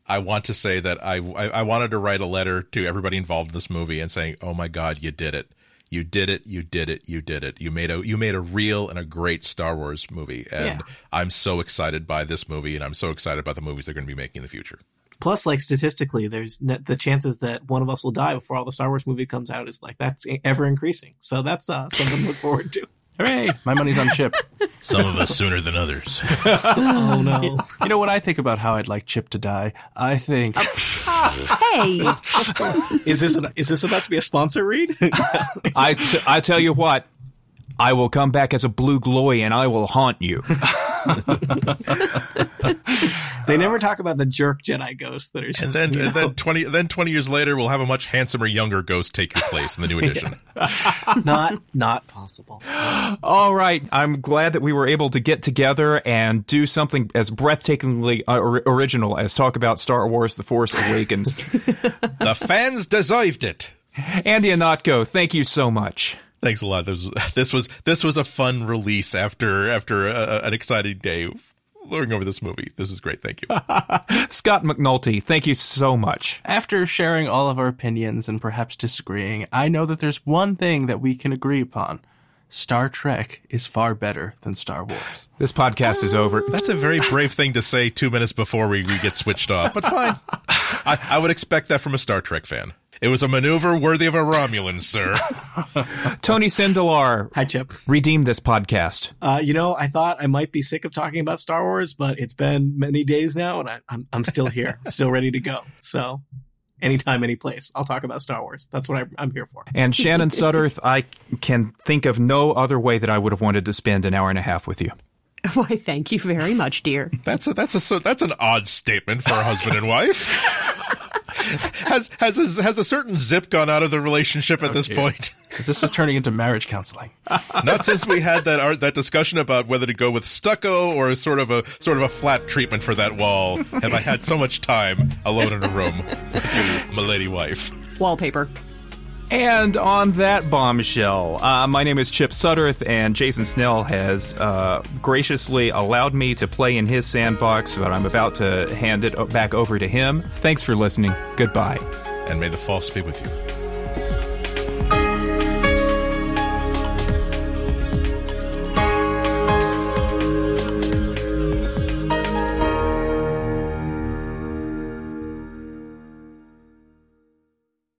I want to say that I, I, I wanted to write a letter to everybody involved in this movie and saying, oh my God, you did it you did it you did it you did it. You made a you made a real and a great star wars movie and yeah. i'm so excited by this movie and i'm so excited about the movies they're going to be making in the future. Plus like statistically there's the chances that one of us will die before all the star wars movie comes out is like that's ever increasing. So that's uh, something to look forward to Hooray! My money's on Chip. <laughs> Some of us sooner than others. <laughs> oh no! You know when I think about how I'd like Chip to die, I think. hey, <laughs> is this an, is this about to be a sponsor read? I, t- I tell you what, I will come back as a blue glowy and I will haunt you. <laughs> they never talk about the jerk Jedi ghosts that are just. And then, and then twenty, then twenty years later, we'll have a much handsomer, younger ghost take your place in the new <laughs> edition. <laughs> not, not possible. <gasps> All right, I'm glad that we were able to get together and do something as breathtakingly uh, original as talk about Star Wars: The Force Awakens. the fans deserved it. Andy Ihnatko, thank you so much. Thanks a lot. This was <laughs> this was this was a fun release after after a, an exciting day learning over this movie. This is great. Thank you. <laughs> Scott McNulty, thank you so much. After sharing all of our opinions and perhaps disagreeing, I know that there's one thing that we can agree upon. Star Trek is far better than Star Wars. This podcast is over. That's a very brave thing to say two minutes before we, we get switched off, but fine. <laughs> I, I would expect that from a Star Trek fan. It was a maneuver worthy of a Romulan, sir. <laughs> Tony Sindelar. Hi, Chip. Redeem this podcast. Uh, you know, I thought I might be sick of talking about Star Wars, but it's been many days now, and I, I'm I'm still here, <laughs> still ready to go. So, anytime, any place, I'll talk about Star Wars. That's what I, I'm here for. And Shannon <laughs> Sudderth, I can think of no other way that I would have wanted to spend an hour and a half with you. Why, thank you very much, dear. That's a, that's a so that's an odd statement for a husband and wife. Has has a, has a certain zip gone out of the relationship at oh, this dear. point? <laughs> Because this is turning into marriage counseling. <laughs> Not since we had that art, that discussion about whether to go with stucco or a sort of a sort of a flat treatment for that wall. Have I had so much time alone in a room with you, my lady wife? Wallpaper. And on that bombshell, uh, my name is Chip Sudderth, and Jason Snell has uh, graciously allowed me to play in his sandbox, but I'm about to hand it back over to him. Thanks for listening. Goodbye. And may the false be with you.